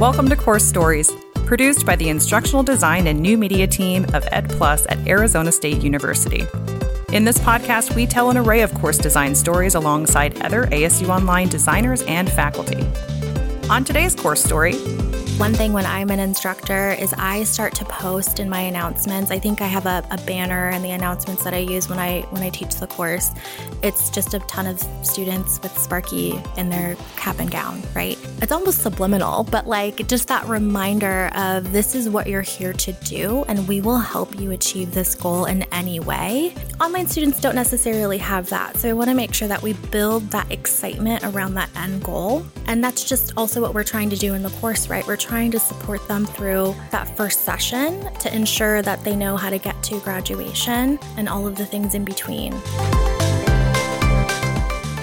Welcome to Course Stories, produced by the Instructional Design and New Media team of Ed Plus at Arizona State University. In this podcast, we tell an array of course design stories alongside other ASU Online designers and faculty. On today's course story, one thing when I'm an instructor is I start to post in my announcements. I think I have a, a, banner and the announcements that I use when I when I teach the course. It's just a ton of students with Sparky in their cap and gown, right? It's almost subliminal, but like just that reminder of this is what you're here to do and we will help you achieve this goal in any way. Online students don't necessarily have that. So I want to make sure that we build that excitement around that end goal. And that's just also what we're trying to do in the course, right? We're trying to support them through that first session to ensure that they know how to get to graduation and all of the things in between.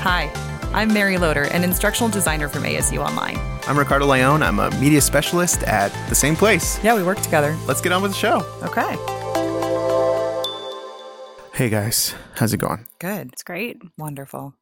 Hi, I'm Mary Loder, an instructional designer from ASU Online. I'm Ricardo Leon. I'm a media specialist at the same place. Yeah, we work together. Let's get on with the show. Okay. Hey guys, how's it going? Good. It's great. Wonderful.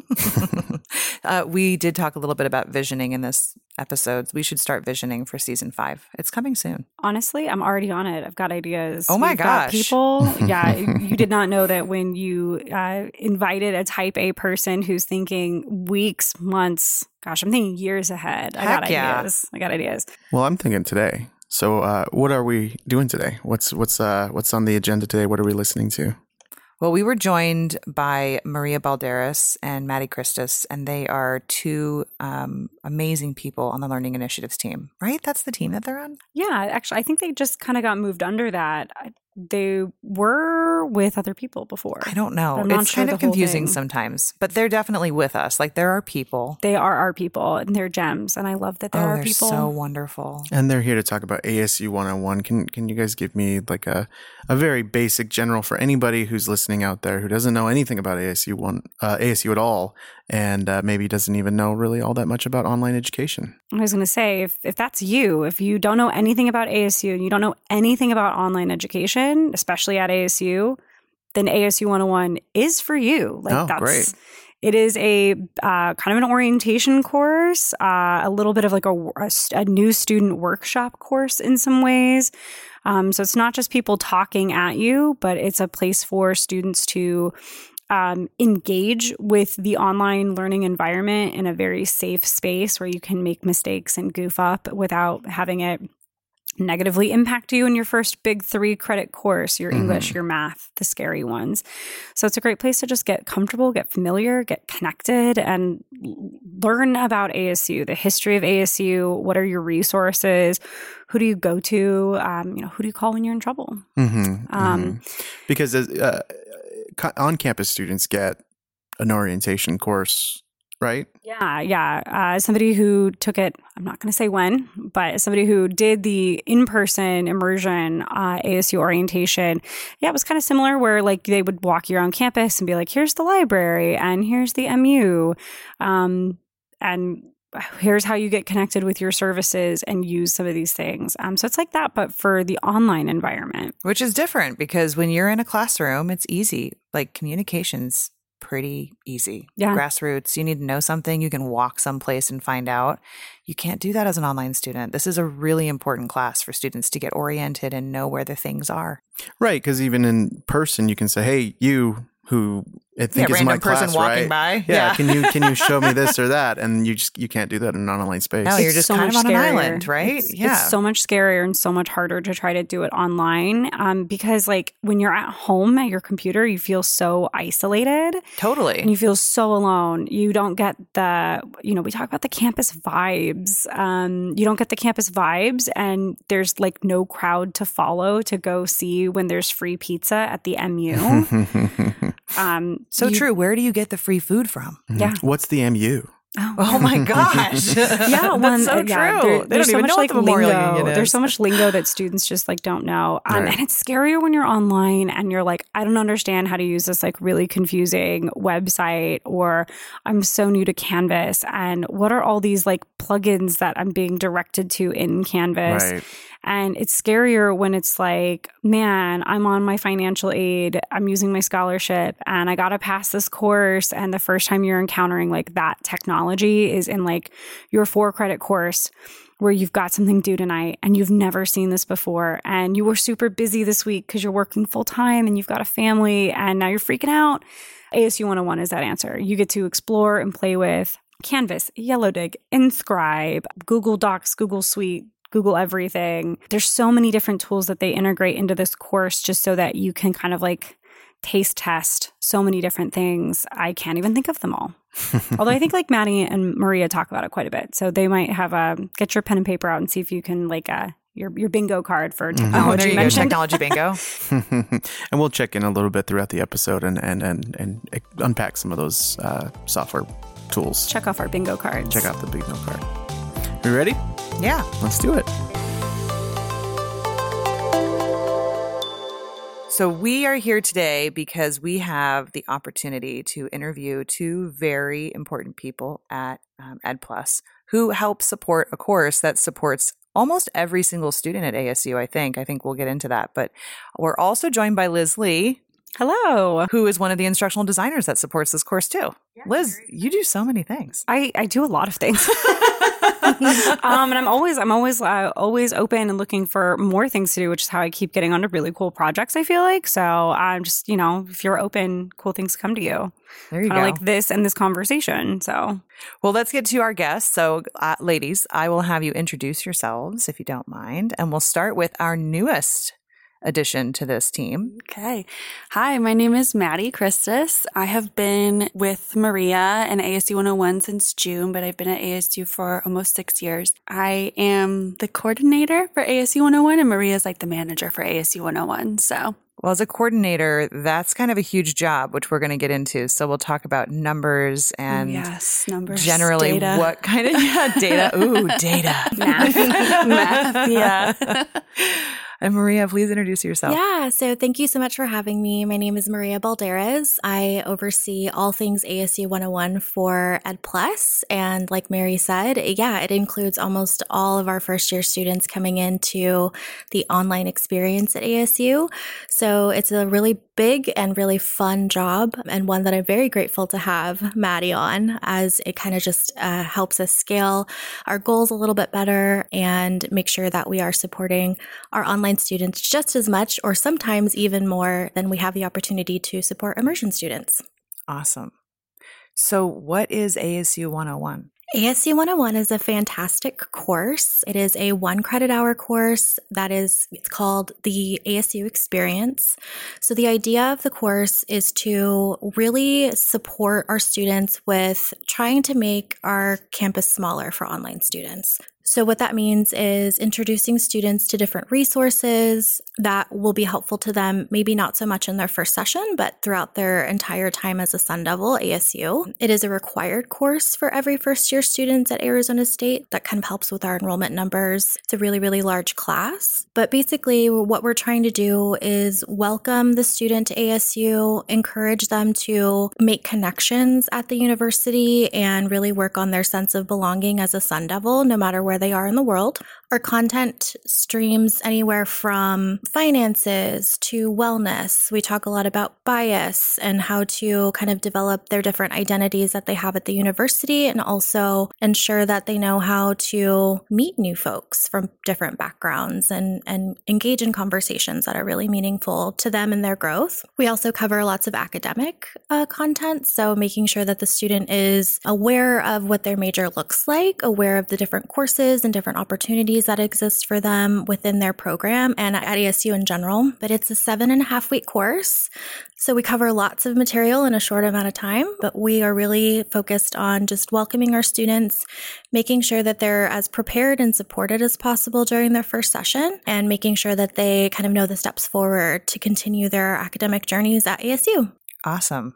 uh, we did talk a little bit about visioning in this episode. We should start visioning for season five. It's coming soon. Honestly, I'm already on it. I've got ideas. Oh my We've gosh. people. yeah. You did not know that when you uh, invited a type A person who's thinking weeks, months, gosh, I'm thinking years ahead. I got yeah. ideas. I got ideas. Well, I'm thinking today. So, uh, what are we doing today? What's what's uh, what's on the agenda today? What are we listening to? Well, we were joined by Maria Balderas and Maddie Christus, and they are two um, amazing people on the Learning Initiatives team, right? That's the team that they're on? Yeah. Actually, I think they just kind of got moved under that. I- They were with other people before. I don't know. I'm not It's sure kind of confusing thing. sometimes, but they're definitely with us. Like, there are people. They are our people and they're gems. And I love that there oh, are they're people. so wonderful. And they're here to talk about ASU 101. Can can you guys give me like a a very basic general for anybody who's listening out there who doesn't know anything about ASU one uh, ASU at all, and uh, maybe doesn't even know really all that much about online education? I was going to say, if, if that's you, if you don't know anything about ASU and you don't know anything about online education, especially at ASU, then ASU 101 is for you. Like Oh, that's great. it is a uh, kind of an orientation course, uh, a little bit of like a, a a new student workshop course in some ways. Um, so it's not just people talking at you, but it's a place for students to um, engage with the online learning environment in a very safe space where you can make mistakes and goof up without having it negatively impact you in your first big three credit course your english your math the scary ones. So it's a great place to just get comfortable get familiar get connected and learn about asu the history of asu what are your resources who do you go to um, you know who do you call when you're in trouble? Mm-hmm, Um, Because uh, on campus students get an orientation course, right? Yeah, yeah. Uh, somebody who took it, I'm not going to say when, but somebody who did the in person immersion uh, ASU orientation, yeah, it was kind of similar where like they would walk you around campus and be like, here's the library and here's the MU. Um, and here's how you get connected with your services and use some of these things. Um, so it's like that, but for the online environment. Which is different because when you're in a classroom, it's easy. Like communication's pretty easy. Yeah. Grassroots, you need to know something, you can walk someplace and find out. You can't do that as an online student. This is a really important class for students to get oriented and know where the things are. Right, because even in person, you can say, "Hey, you who I think Yeah, is my person class, walking right? by. Yeah, Yeah. can you can you show me this or that?" And you just you can't do that in an online space. No, you're just so kind of much on an island, right? It's, yeah. it's so much scarier and so much harder to try to do it online um, because, like, when you're at home at your computer, you feel so isolated Totally, and totally. you feel so alone. You don't get the, you know, we talk about the campus vibes. Um, you don't get the campus vibes, and there's like no crowd to follow to go see when there's free pizza at the MU. um, So you- true. Where do you get the free food from? Yeah. What's the MU? Oh my gosh. yeah, That's one, so uh, yeah, true. there- they there's don't so even much know like what the Memorial lingo. Union is. There's so much lingo that students just like don't know, um, Right. and it's scarier when you're online and you're like, I don't understand how to use this like really confusing website, or I'm so new to Canvas, and what are all these like plugins that I'm being directed to in Canvas? Right. And it's scarier when it's like, man, I'm on my financial aid, I'm using my scholarship, and I got to pass this course. And the first time you're encountering like that technology is in like your four credit course where you've got something due tonight and you've never seen this before and you were super busy this week because you're working full time and you've got a family and now you're freaking out. ASU 101 is that answer. You get to explore and play with Canvas, Yellowdig, Inscribe, Google Docs, Google Suite, Google everything. There's so many different tools that they integrate into this course just so that you can kind of like taste test so many different things. I can't even think of them all. Although I think like Maddie and Maria talk about it quite a bit. So they might have a get your pen and paper out and see if you can like uh your your bingo card for Mm-hmm. technology. Oh, there you go, mentioned. technology bingo. and we'll check in a little bit throughout the episode and and and, and unpack some of those uh, software tools. Check off our bingo cards. Check out the bingo note card. You ready? Yeah. Let's do it. So we are here today because we have the opportunity to interview two very important people at um, EdPlus who help support a course that supports almost every single student at ASU. I think. I think we'll get into that. But we're also joined by Liz Lee, Hello. who is one of the instructional designers that supports this course too. Liz, you do so many things. I, I do a lot of things. um, and I'm always I'm always uh, always open and looking for more things to do, which is how I keep getting onto really cool projects. I feel like so I'm just you know if you're open, cool things come to you. There you Kind go. like this and this conversation. So Well, let's get to our guests. So, uh, ladies, I will have you introduce yourselves if you don't mind. And we'll start with our newest addition to this team. Okay. Hi, my name is Maddie Christus. I have been with Maria and ASU 101 since June, but I've been at ASU for almost six years. I am the coordinator for ASU 101, and Maria is like the manager for ASU 101. So, Well, as a coordinator, that's kind of a huge job, which we're going to get into. So, we'll talk about numbers and yes, numbers, generally data. what kind of yeah, data. Ooh, data. math. math, yeah. and Maria, please introduce yourself. Yeah, so thank you so much for having me. My name is Maria Balderas. I oversee all things ASU 101 for Ed Plus, And like Mary said, yeah, it includes almost all of our first year students coming into the online experience at ASU. So it's a really big and really fun job, and one that I'm very grateful to have Maddie on, as it kind of just uh, helps us scale our goals a little bit better and make sure that we are supporting our online students just as much or sometimes even more than we have the opportunity to support immersion students. Awesome. So, what is ASU 101? ASU 101 is a fantastic course. It is a one credit hour course that is, it's called the ASU Experience. So the idea of the course is to really support our students with trying to make our campus smaller for online students. So, what that means is introducing students to different resources that will be helpful to them, maybe not so much in their first session, but throughout their entire time as a Sun Devil ASU. It is a required course for every first year students at Arizona State that kind of helps with our enrollment numbers. It's a really, really large class. But basically, what we're trying to do is welcome the student to ASU, encourage them to make connections at the university, and really work on their sense of belonging as a Sun Devil, no matter where they are in the world. Our content streams anywhere from finances to wellness. We talk a lot about bias and how to kind of develop their different identities that they have at the university and also ensure that they know how to meet new folks from different backgrounds and, and engage in conversations that are really meaningful to them and their growth. We also cover lots of academic uh, content. So making sure that the student is aware of what their major looks like, aware of the different courses and different opportunities that exist for them within their program and at ASU in general. But it's a seven and a half week course. So we cover lots of material in a short amount of time, but we are really focused on just welcoming our students, making sure that they're as prepared and supported as possible during their first session, and making sure that they kind of know the steps forward to continue their academic journeys at ASU. Awesome.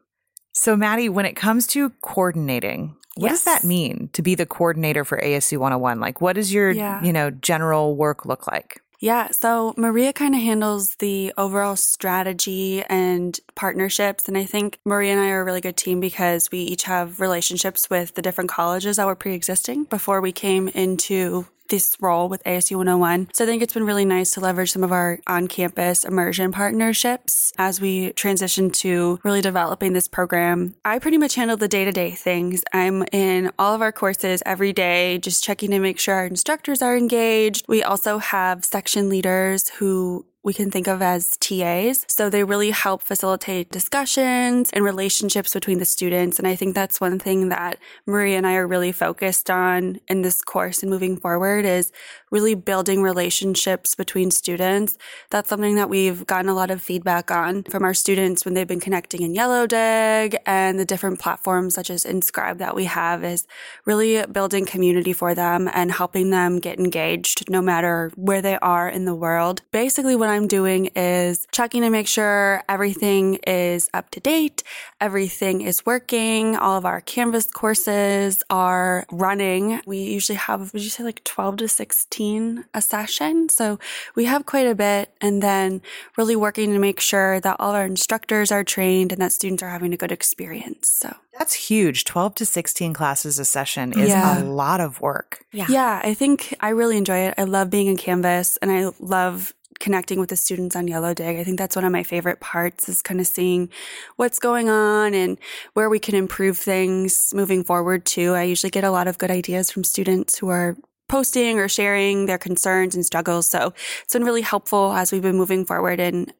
So, Maddie, when it comes to coordinating, what does that mean to be the coordinator for ASU 101? Like, what does your, Yeah. you know, general work look like? Yeah, so Maria kind of handles the overall strategy and partnerships. And I think Maria and I are a really good team because we each have relationships with the different colleges that were pre existing before we came into this role with ASU 101. So I think it's been really nice to leverage some of our on campus immersion partnerships as we transition to really developing this program. I pretty much handle the day to day things. I'm in all of our courses every day, just checking to make sure our instructors are engaged. We also have section leaders who we can think of as TAs. So they really help facilitate discussions and relationships between the students. And I think that's one thing that Maria and I are really focused on in this course and moving forward is really building relationships between students. That's something that we've gotten a lot of feedback on from our students when they've been connecting in Yellowdig and the different platforms such as Inscribe that we have is really building community for them and helping them get engaged no matter where they are in the world. Basically, what I'm doing is checking to make sure everything is up to date, everything is working, all of our Canvas courses are running. We usually have, would you say like 12 to 16 a session? So we have quite a bit. And then really working to make sure that all our instructors are trained and that students are having a good experience. So that's huge. 12 to 16 classes a session is Yeah. a lot of work. Yeah. Yeah, I think I really enjoy it. I love being in Canvas and I love connecting with the students on Yellowdig. I think that's one of my favorite parts is kind of seeing what's going on and where we can improve things moving forward too. I usually get a lot of good ideas from students who are posting or sharing their concerns and struggles. So it's been really helpful as we've been moving forward and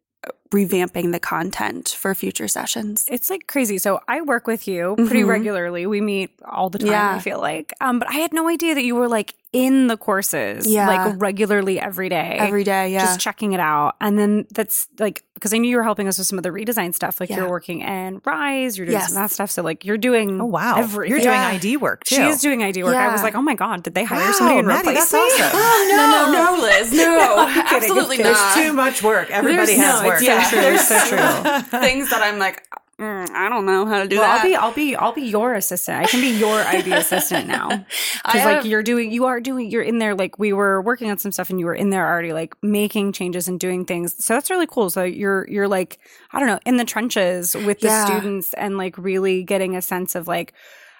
revamping the content for future sessions. It's like crazy. So I work with you pretty Mhm. regularly. We meet all the time, Yeah. I feel like. Um, but I had no idea that you were like in the courses Yeah. like regularly every day. Every day, yeah. Just checking it out. And then that's like because I knew you were helping us with some of the redesign stuff. Like Yeah. you're working in Rise, you're doing Yes. some of that stuff. So like you're doing Oh, wow. everything. You're doing Yeah. ID work too. She is doing ID work. I was like, oh my God, did they hire Wow, somebody and Maddie, replace that's me? awesome. Oh, no, no, Liz, no, absolutely not. There's too much work. Everybody There's- has no, work. it's so true. There's so true. things that I'm like, mm, I don't know how to do Well, that. I'll be, I'll be, I'll be your assistant. I can be your ID assistant now. Because like you're doing, you are doing, you're in there. Like we were working on some stuff, and you were in there already, like making changes and doing things. So that's really cool. So you're, you're like, I don't know, in the trenches with the Yeah. students, and like really getting a sense of like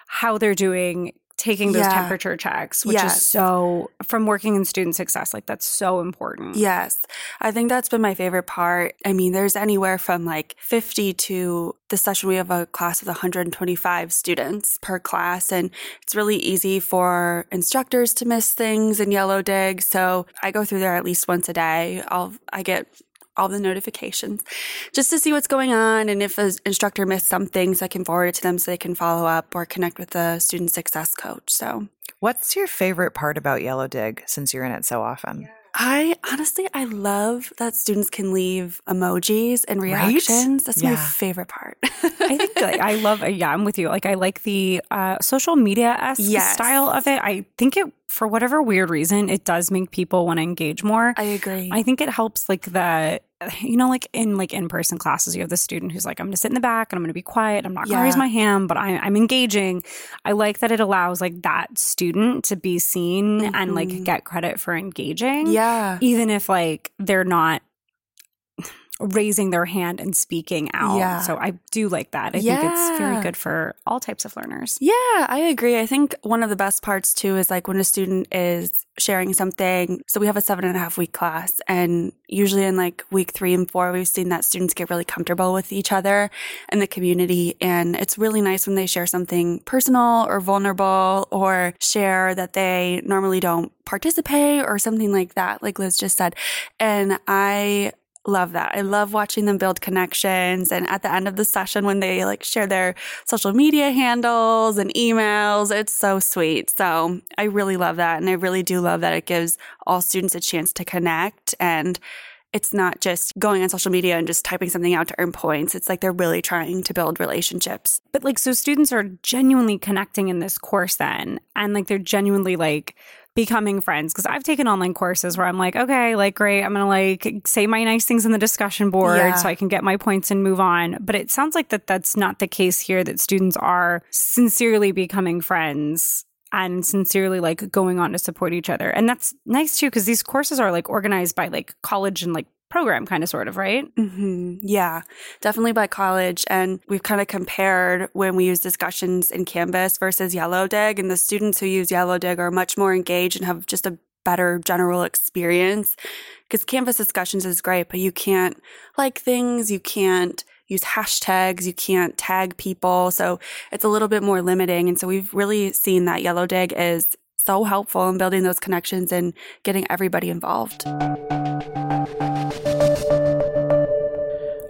how they're doing. Taking those Yeah. temperature checks, which Yes. is so from working in student success, like that's so important. Yes. I think that's been my favorite part. I mean, there's anywhere from like 50 to the session. We have a class with 125 students per class, and it's really easy for instructors to miss things in Yellowdig. So I go through there at least once a day. I'll, I get all the notifications just to see what's going on and if an instructor missed something so I can forward it to them so they can follow up or connect with the student success coach. So What's your favorite part about Yellowdig since you're in it so often? I honestly, I love that students can leave emojis and Right? reactions. That's my favorite part. I think like, I love yeah, I'm with you. Like I like the uh, social media esque Yes. style of it. I think it for whatever weird reason it does make people want to engage more. I agree. I think it helps like the you know like in like in person classes you have the student who's like I'm gonna sit in the back and I'm gonna be quiet. I'm not gonna Yeah. raise my hand, but I, I'm engaging. I like that it allows like that student to be seen and like Mhm. get credit for engaging yeah. even if like they're not raising their hand and speaking out. Yeah. So I do like that. I think it's very good for all types of learners. Yeah, I agree. I think one of the best parts too is like when a student is sharing something. So we have a seven and a half week class, and usually in like week three and four, we've seen that students get really comfortable with each other and the community. And it's really nice when they share something personal or vulnerable or share that they normally don't participate or something like that, like Liz just said. And I love that. I love watching them build connections. And at the end of the session, when they like share their social media handles and emails, it's so sweet. So I really love that. And I really do love that it gives all students a chance to connect and it's not just going on social media and just typing something out to earn points. It's like they're really trying to build relationships. But like, so students are genuinely connecting in this course then, and like they're genuinely like becoming friends. Cause I've taken online courses where I'm like, okay, like, great. I'm to like say my nice things in the discussion board Yeah. so I can get my points and move on. But it sounds like that that's not the case here, that students are sincerely becoming friends and sincerely like going on to support each other. And that's nice too, because these courses are like organized by like college and like program kind of sort of, right? hmm Yeah, definitely by college. And we've kind of compared when we use discussions in Canvas versus Yellowdig. And the students who use Yellowdig are much more engaged and have just a better general experience. Because Canvas discussions is great, but you can't like things, you can't use hashtags, you can't tag people. So it's a little bit more limiting. And so we've really seen that Yellowdig is so helpful in building those connections and getting everybody involved.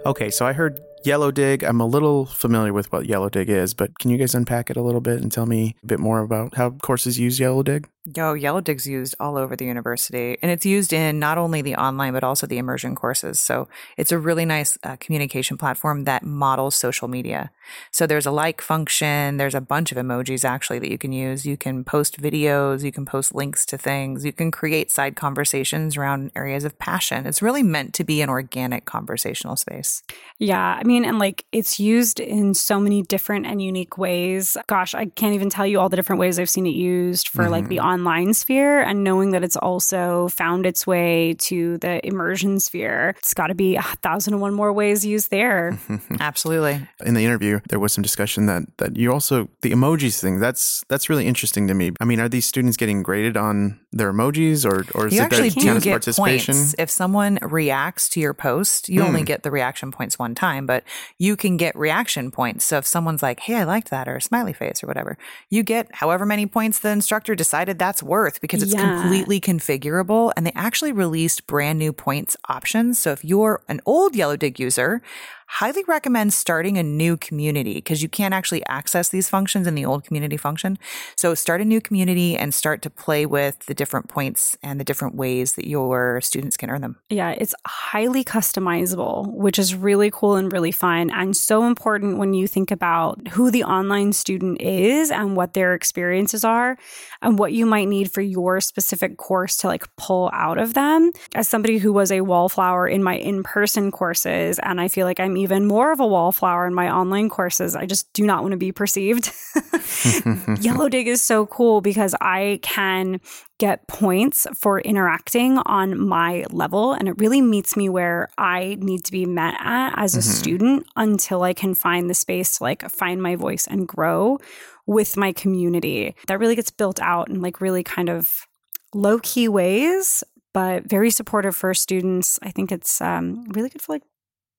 Okay, so I heard Yellowdig. I'm a little familiar with what Yellowdig is, but can you guys unpack it a little bit and tell me a bit more about how courses use Yellowdig? Yo, Yellowdig's used all over the university, and it's used in not only the online but also the immersion courses. So it's a really nice uh, communication platform that models social media. So there's a like function, there's a bunch of emojis actually that you can use. You can post videos, you can post links to things, you can create side conversations around areas of passion. It's really meant to be an organic conversational space. Yeah, I mean, and like it's used in so many different and unique ways. Gosh, I can't even tell you all the different ways I've seen it used for mm-hmm. like the online online sphere and knowing that it's also found its way to the immersion sphere. It's got to be a thousand and one more ways used there. Absolutely. In the interview, there was some discussion that that you also the emojis thing. That's that's really interesting to me. I mean, are these students getting graded on their emojis, or or is you it actually that do get participation? Points. If someone reacts to your post, you only hmm. get the reaction points one time, but you can get reaction points. So if someone's like, "Hey, I liked that," or a smiley face, or whatever, you get however many points the instructor decided that's worth because it's yeah. completely configurable. And they actually released brand new points options. So if you're an old Yellowdig user, highly recommend starting a new community because you can't actually access these functions in the old community function. So start a new community and start to play with the different points and the different ways that your students can earn them. Yeah, it's highly customizable, which is really cool and really fun and so important when you think about who the online student is and what their experiences are and what you might need for your specific course to like pull out of them. As somebody who was a wallflower in my in-person courses and I feel like I'm even more of a wallflower in my online courses. I just do not want to be perceived. Yellow Dig is so cool because I can get points for interacting on my level and it really meets me where I need to be met at as a mm-hmm. student until I can find the space to like find my voice and grow with my community. That really gets built out in like really kind of low key ways, but very supportive for students. I think it's um, really good for like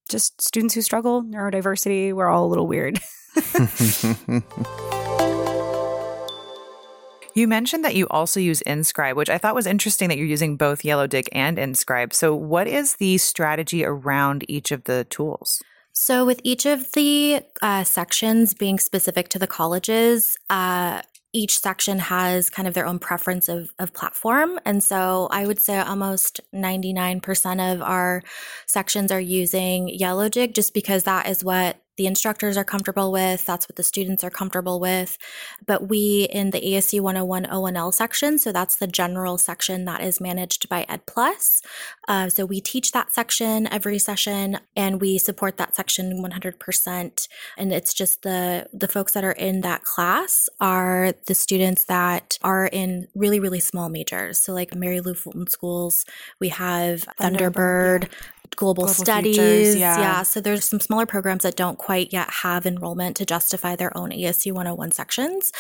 just students who struggle, neurodiversity, we're all a little weird. You mentioned that you also use InScribe, which I thought was interesting that you're using both Yellowdig and InScribe. So, what is the strategy around each of the tools? So, with each of the uh, sections being specific to the colleges, uh, each section has kind of their own preference of, of platform. And so I would say almost 99% of our sections are using Yellowdig just because that is what the instructors are comfortable with. That's what the students are comfortable with. But we in the ASU 101 O&L section, so that's the general section that is managed by Ed Plus. Uh, so we teach that section every session, and we support that section 100%. And it's just the the folks that are in that class are the students that are in really really small majors. So like Mary Lou Fulton schools, we have Thunderbird, Thunderbird global, global studies. Futures, yeah. yeah. So there's some smaller programs that don't quite yet have enrollment to justify their own ASU 101 sections.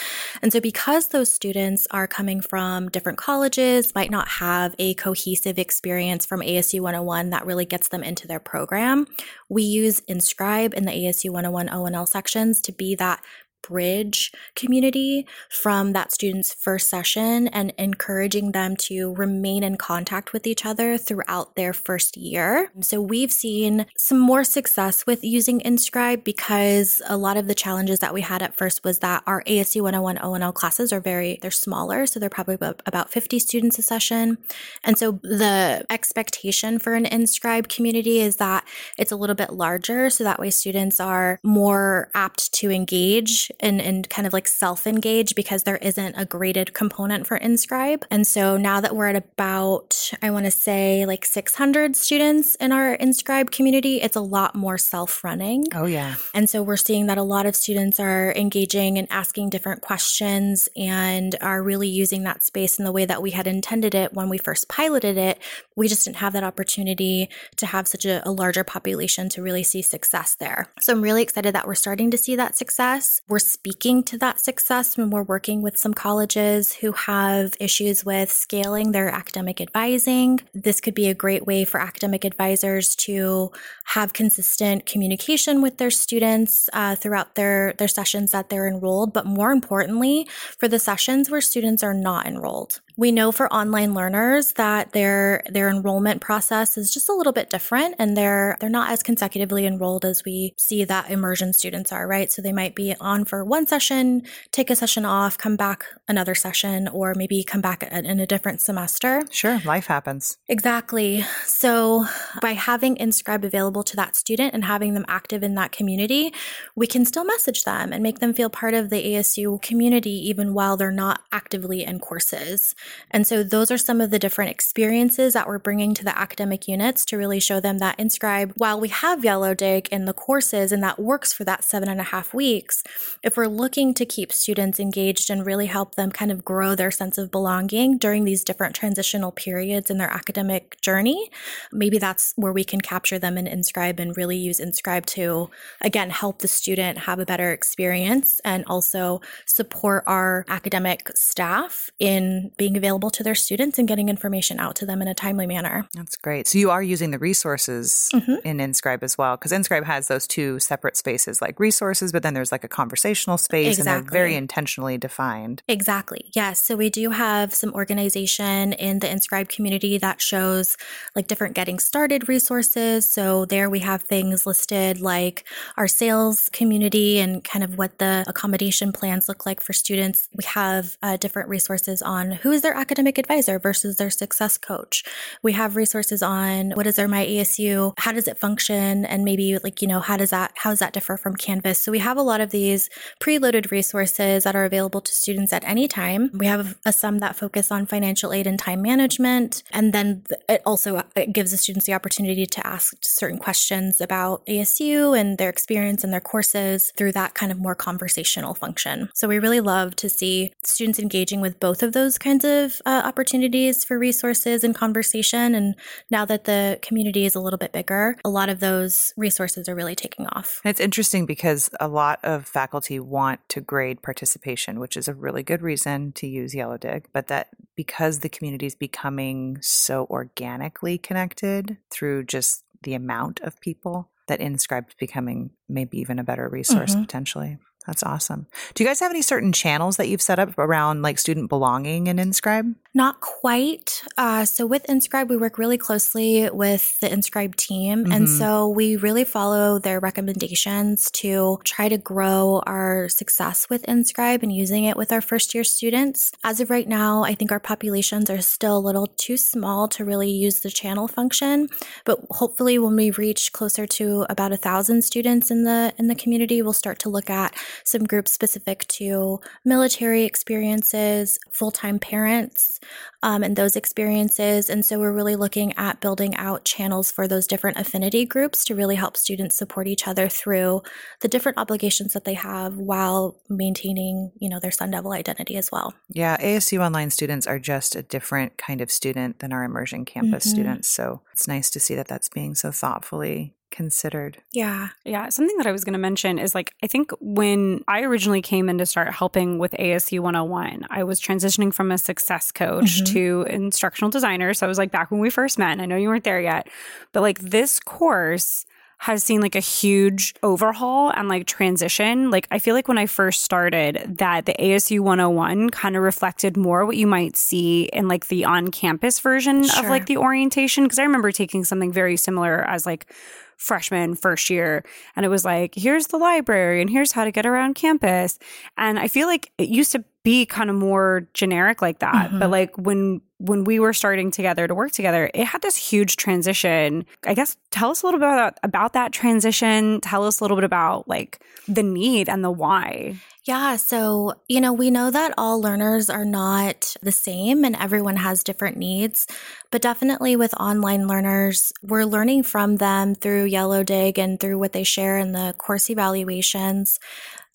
And so because those students are coming from different colleges, might not have a cohesive experience from ASU 101 that really gets them into their program, we use InScribe in the ASU 101 O&L sections to be that bridge community from that student's first session and encouraging them to remain in contact with each other throughout their first year. So we've seen some more success with using InScribe because a lot of the challenges that we had at first was that our ASU 101 O&L classes are very, they're smaller. So they're probably about 50 students a session. And so the expectation for an InScribe community is that it's a little bit larger. So that way students are more apt to engage and, and kind of like self engage because there isn't a graded component for InScribe. And so now that we're at about, I want to say like 600 students in our InScribe community, it's a lot more self running. Oh, yeah. And so we're seeing that a lot of students are engaging and asking different questions and are really using that space in the way that we had intended it when we first piloted it. We just didn't have that opportunity to have such a, a larger population to really see success there. So I'm really excited that we're starting to see that success. We're we're speaking to that success when we're working with some colleges who have issues with scaling their academic advising. This could be a great way for academic advisors to have consistent communication with their students uh, throughout their, their sessions that they're enrolled, but more importantly, for the sessions where students are not enrolled. We know for online learners that their their enrollment process is just a little bit different and they're they're not as consecutively enrolled as we see that immersion students are, right? So they might be on for one session, take a session off, come back another session or maybe come back in a different semester. Sure, life happens. Exactly. So by having Inscribe available to that student and having them active in that community, we can still message them and make them feel part of the ASU community even while they're not actively in courses. And so those are some of the different experiences that we're bringing to the academic units to really show them that Inscribe, while we have Yellowdig in the courses and that works for that seven and a half weeks, if we're looking to keep students engaged and really help them kind of grow their sense of belonging during these different transitional periods in their academic journey, maybe that's where we can capture them in Inscribe and really use Inscribe to, again, help the student have a better experience and also support our academic staff in being available to their students and getting information out to them in a timely manner. That's great. So you are using the resources mm-hmm. in Inscribe as well, because Inscribe has those two separate spaces like resources, but then there's like a conversational space exactly. and they're very intentionally defined. Exactly. Yes. So we do have some organization in the Inscribe community that shows like different getting started resources. So there we have things listed like our SAILS community and kind of what the accommodation plans look like for students. We have uh, different resources on who is their academic advisor versus their success coach. We have resources on what is their My ASU, how does it function, and maybe like, you know, how does that, how does that differ from Canvas? So we have a lot of these preloaded resources that are available to students at any time. We have a, some that focus on financial aid and time management. And then it also it gives the students the opportunity to ask certain questions about ASU and their experience and their courses through that kind of more conversational function. So we really love to see students engaging with both of those kinds of of uh, opportunities for resources and conversation. And now that the community is a little bit bigger, a lot of those resources are really taking off. It's interesting because a lot of faculty want to grade participation, which is a really good reason to use Yellowdig, but that because the community is becoming so organically connected through just the amount of people that Inscribe is becoming maybe even a better resource mm-hmm. potentially. That's awesome. Do you guys have any certain channels that you've set up around like student belonging in Inscribe? Not quite. Uh, so with Inscribe, we work really closely with the Inscribe team. Mm-hmm. And so we really follow their recommendations to try to grow our success with Inscribe and using it with our first year students. As of right now, I think our populations are still a little too small to really use the channel function. But hopefully when we reach closer to about a thousand students in the in the community, we'll start to look at some groups specific to military experiences, full time parents, um, and those experiences. And so we're really looking at building out channels for those different affinity groups to really help students support each other through the different obligations that they have while maintaining, you know, their Sun Devil identity as well. Yeah, ASU online students are just a different kind of student than our immersion campus mm-hmm. students. So it's nice to see that that's being so thoughtfully considered. Yeah. Yeah. Something that I was going to mention is like, I think when I originally came in to start helping with ASU 101, I was transitioning from a success coach mm-hmm. to instructional designer. So I was like back when we first met, and I know you weren't there yet, but like this course has seen like a huge overhaul and like transition. Like I feel like when I first started that the ASU 101 kind of reflected more what you might see in like the on-campus version sure. of like the orientation because I remember taking something very similar as like freshman first year and it was like here's the library and here's how to get around campus and i feel like it used to be kind of more generic like that mm-hmm. but like when when we were starting together to work together it had this huge transition i guess tell us a little bit about, about that transition tell us a little bit about like the need and the why yeah. So, you know, we know that all learners are not the same and everyone has different needs. But definitely with online learners, we're learning from them through Yellowdig and through what they share in the course evaluations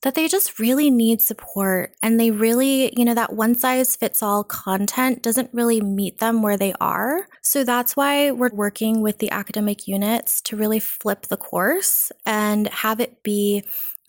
that they just really need support. And they really, you know, that one size fits all content doesn't really meet them where they are. So that's why we're working with the academic units to really flip the course and have it be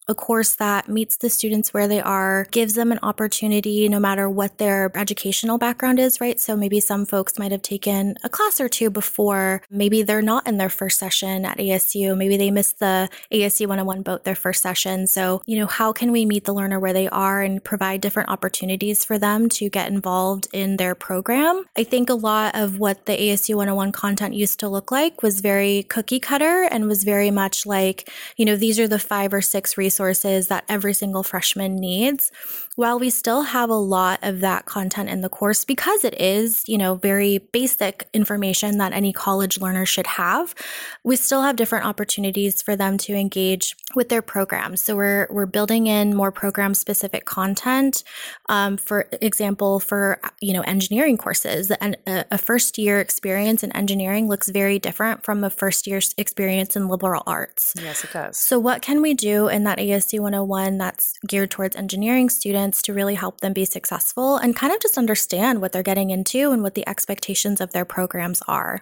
a course that meets the students where they are, gives them an opportunity no matter what their educational background is, right? So maybe some folks might have taken a class or two before. Maybe they're not in their first session at ASU. Maybe they missed the ASU 101 boat their first session. So, you know, how can we meet the learner where they are and provide different opportunities for them to get involved in their program? I think a lot of what the ASU 101 content used to look like was very cookie cutter and was very much like, you know, these are the five or six resources resources that every single freshman needs. While we still have a lot of that content in the course because it is, you know, very basic information that any college learner should have, we still have different opportunities for them to engage with their programs. So we're we're building in more program specific content. Um, for example, for you know engineering courses, and a, a first year experience in engineering looks very different from a first year experience in liberal arts. Yes, it does. So what can we do in that ASU 101 that's geared towards engineering students to really help them be successful and kind of just understand what they're getting into and what the expectations of their programs are.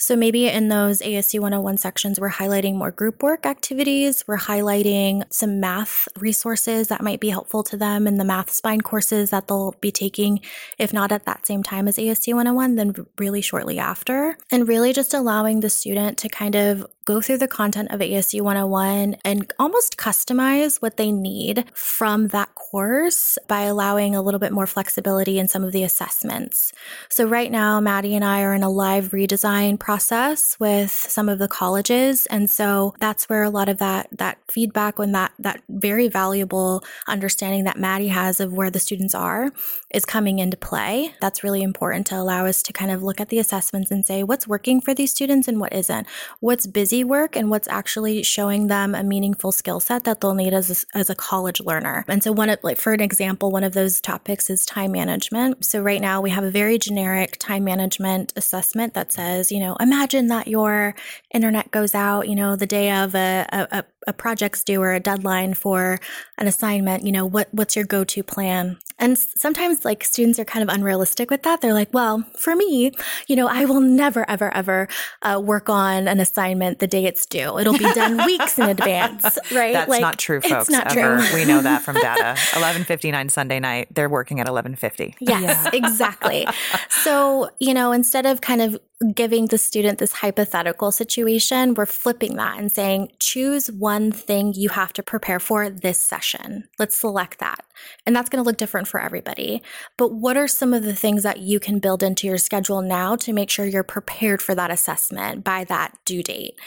So maybe in those ASU 101 sections, we're highlighting more group work activities. We're highlighting some math resources that might be helpful to them in the math spine courses that they'll be taking, if not at that same time as ASU 101, then really shortly after. And really just allowing the student to kind of go through the content of ASU 101 and almost customize what they need from that course by allowing a little bit more flexibility in some of the assessments. So right now, Maddie and I are in a live redesign process with some of the colleges. And so that's where a lot of that, that feedback and that, that very valuable understanding that Maddie has of where the students are is coming into play. That's really important to allow us to kind of look at the assessments and say what's working for these students and what isn't, what's busy work and what's actually showing them a meaningful skill set that they'll need as a, as a college learner. And so one of like for an example, one of those topics is time management. So right now we have a very generic time management assessment that says, you know, imagine that your internet goes out, you know, the day of a, a, a project's due or a deadline for an assignment, you know, what what's your go-to plan? And sometimes like students are kind of unrealistic with that. They're like, well, for me, you know, I will never, ever, ever uh, work on an assignment the day it's due. It'll be done weeks in advance, right? That's like, not true, folks. It's not ever. true. we know that from data. 11:59 Sunday night. They're working at 11:50. Yes, exactly. So, you know, instead of kind of giving the student this hypothetical situation, we're flipping that and saying, choose one thing you have to prepare for this session. Let's select that. And that's going to look different for everybody. But what are some of the things that you can build into your schedule now to make sure you're prepared for that assessment by that due date?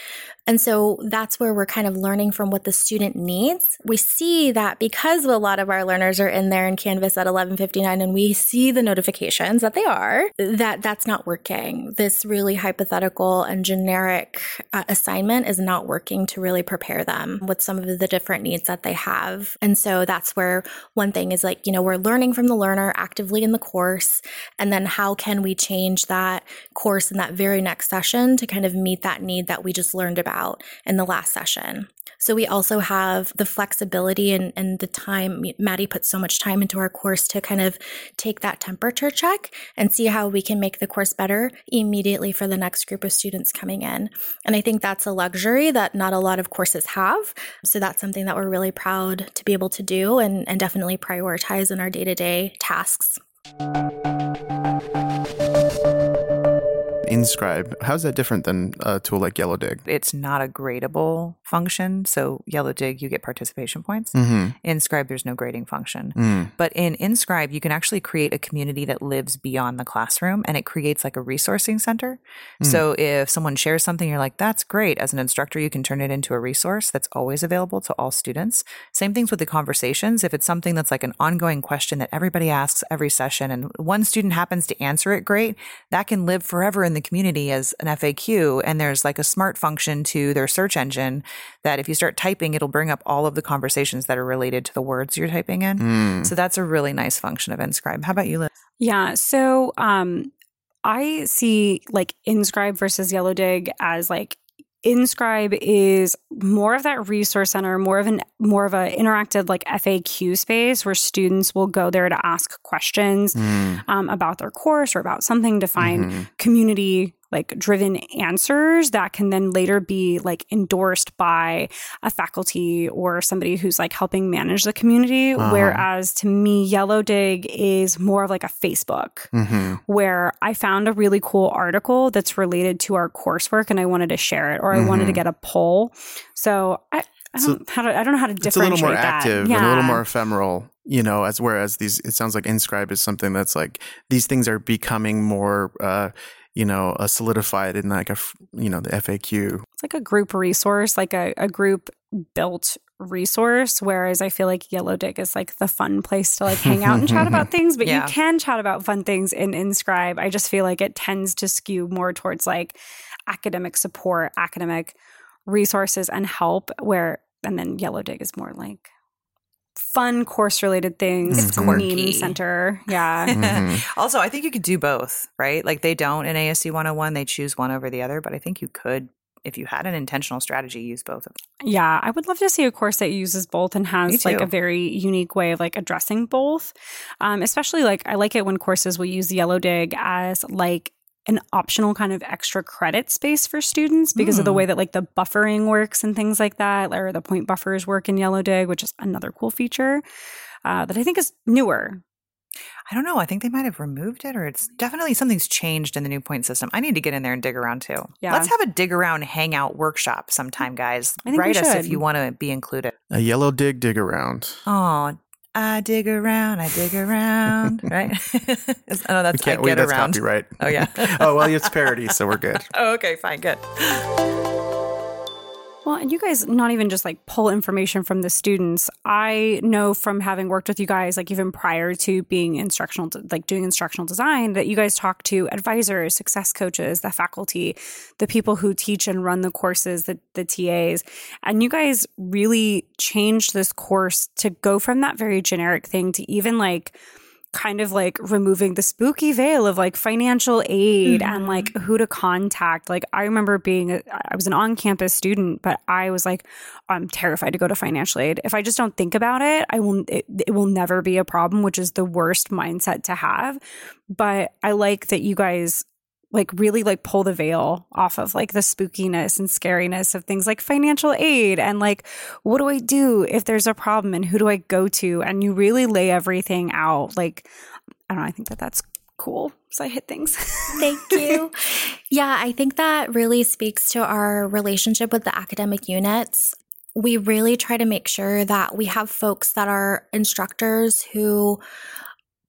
And so that's where we're kind of learning from what the student needs. We see that because a lot of our learners are in there in Canvas at 11:59 and we see the notifications that they are, that that's not working. This really hypothetical and generic uh, assignment is not working to really prepare them with some of the different needs that they have. And so that's where one thing is like, you know, we're learning from the learner actively in the course and then how can we change that course in that very next session to kind of meet that need that we just learned about about in the last session. So we also have the flexibility and, and the time. Maddie put so much time into our course to kind of take that temperature check and see how we can make the course better immediately for the next group of students coming in. And I think that's a luxury that not a lot of courses have. So that's something that we're really proud to be able to do and, and definitely prioritize in our day to day tasks. Inscribe. How's that different than a tool like Yellowdig? It's not a gradable function. So Yellowdig, you get participation points. Mm-hmm. Inscribe, there's no grading function. Mm. But in Inscribe, you can actually create a community that lives beyond the classroom and it creates like a resourcing center. Mm. So if someone shares something, you're like, that's great. As an instructor, you can turn it into a resource that's always available to all students. Same things with the conversations. If it's something that's like an ongoing question that everybody asks every session and one student happens to answer it great, that can live forever in the community as an FAQ. And there's like a smart function to their search engine that if you start typing, it'll bring up all of the conversations that are related to the words you're typing in. Mm. So that's a really nice function of Inscribe. How about you, Liz? Yeah. So um, I see like Inscribe versus Yellowdig as like Inscribe is more of that resource center, more of an more of an interactive like FAQ space where students will go there to ask questions Mm. um, about their course or about something to find Mhm. community like driven answers that can then later be like endorsed by a faculty or somebody who's like helping manage the community. Uh-huh. Whereas to me, Yellowdig is more of like a Facebook Mm-hmm. where I found a really cool article that's related to our coursework and I wanted to share it or I wanted to Mhm. get a poll. So I, I don't how to, I don't know how to differentiate It's a little more that. active yeah. and a little more ephemeral, you know, as whereas these, it sounds like Inscribe is something that's like, these things are becoming more, uh, you know, uh, solidified in like a, you know, the FAQ. It's like a group resource, like a, a group built resource. Whereas I feel like Yellowdig is like the fun place to like hang out and chat about things, but Yeah. you can chat about fun things in Inscribe. I just feel like it tends to skew more towards like academic support, academic resources and help where and then Yellowdig is more like fun course related things. It's meme quirky. center. Yeah. Mhm. also, I think you could do both, right? Like they don't in ASU 101, they choose one over the other, but I think you could, if you had an intentional strategy, use both of them. Yeah, I would love to see a course that uses both and has like a very unique way of like addressing both. Um, especially like I like it when courses will use Yellowdig as like an optional kind of extra credit space for students because of the Mm. way that like the buffering works and things like that, or the point buffers work in Yellowdig, which is another cool feature uh, that I think is newer. I don't know. I think they might have removed it, or it's definitely something's changed in the new point system. I need to get in there and dig around too. Yeah. Let's have a dig around hangout workshop sometime, guys. I think we Write us if you want to be included. A yellow dig dig around. Oh, I dig around, I dig around, right? Oh, that's I get that's around. copyright. Oh yeah. oh, well, it's parody, so we're good. oh, okay, fine, good. Well, and you guys not even just like pull information from the students. I know from having worked with you guys, like even prior to being instructional, like doing instructional design, that you guys talk to advisors, success coaches, the faculty, the people who teach and run the courses, the, the TAs. And you guys really changed this course to go from that very generic thing to even like, kind of like removing the spooky veil of like financial aid and mm-hmm. like who to contact. Like I remember being a, I was an on-campus student, but I was like I'm terrified to go to financial aid. If I just don't think about it, I will it, it will never be a problem, which is the worst mindset to have. But I like that you guys like really like pull the veil off of like the spookiness and scariness of things like financial aid and like what do I do if there's a problem and who do I go to and you really lay everything out like I don't know I think that that's cool so I hit things Thank you. yeah, I think that really speaks to our relationship with the academic units. We really try to make sure that we have folks that are instructors who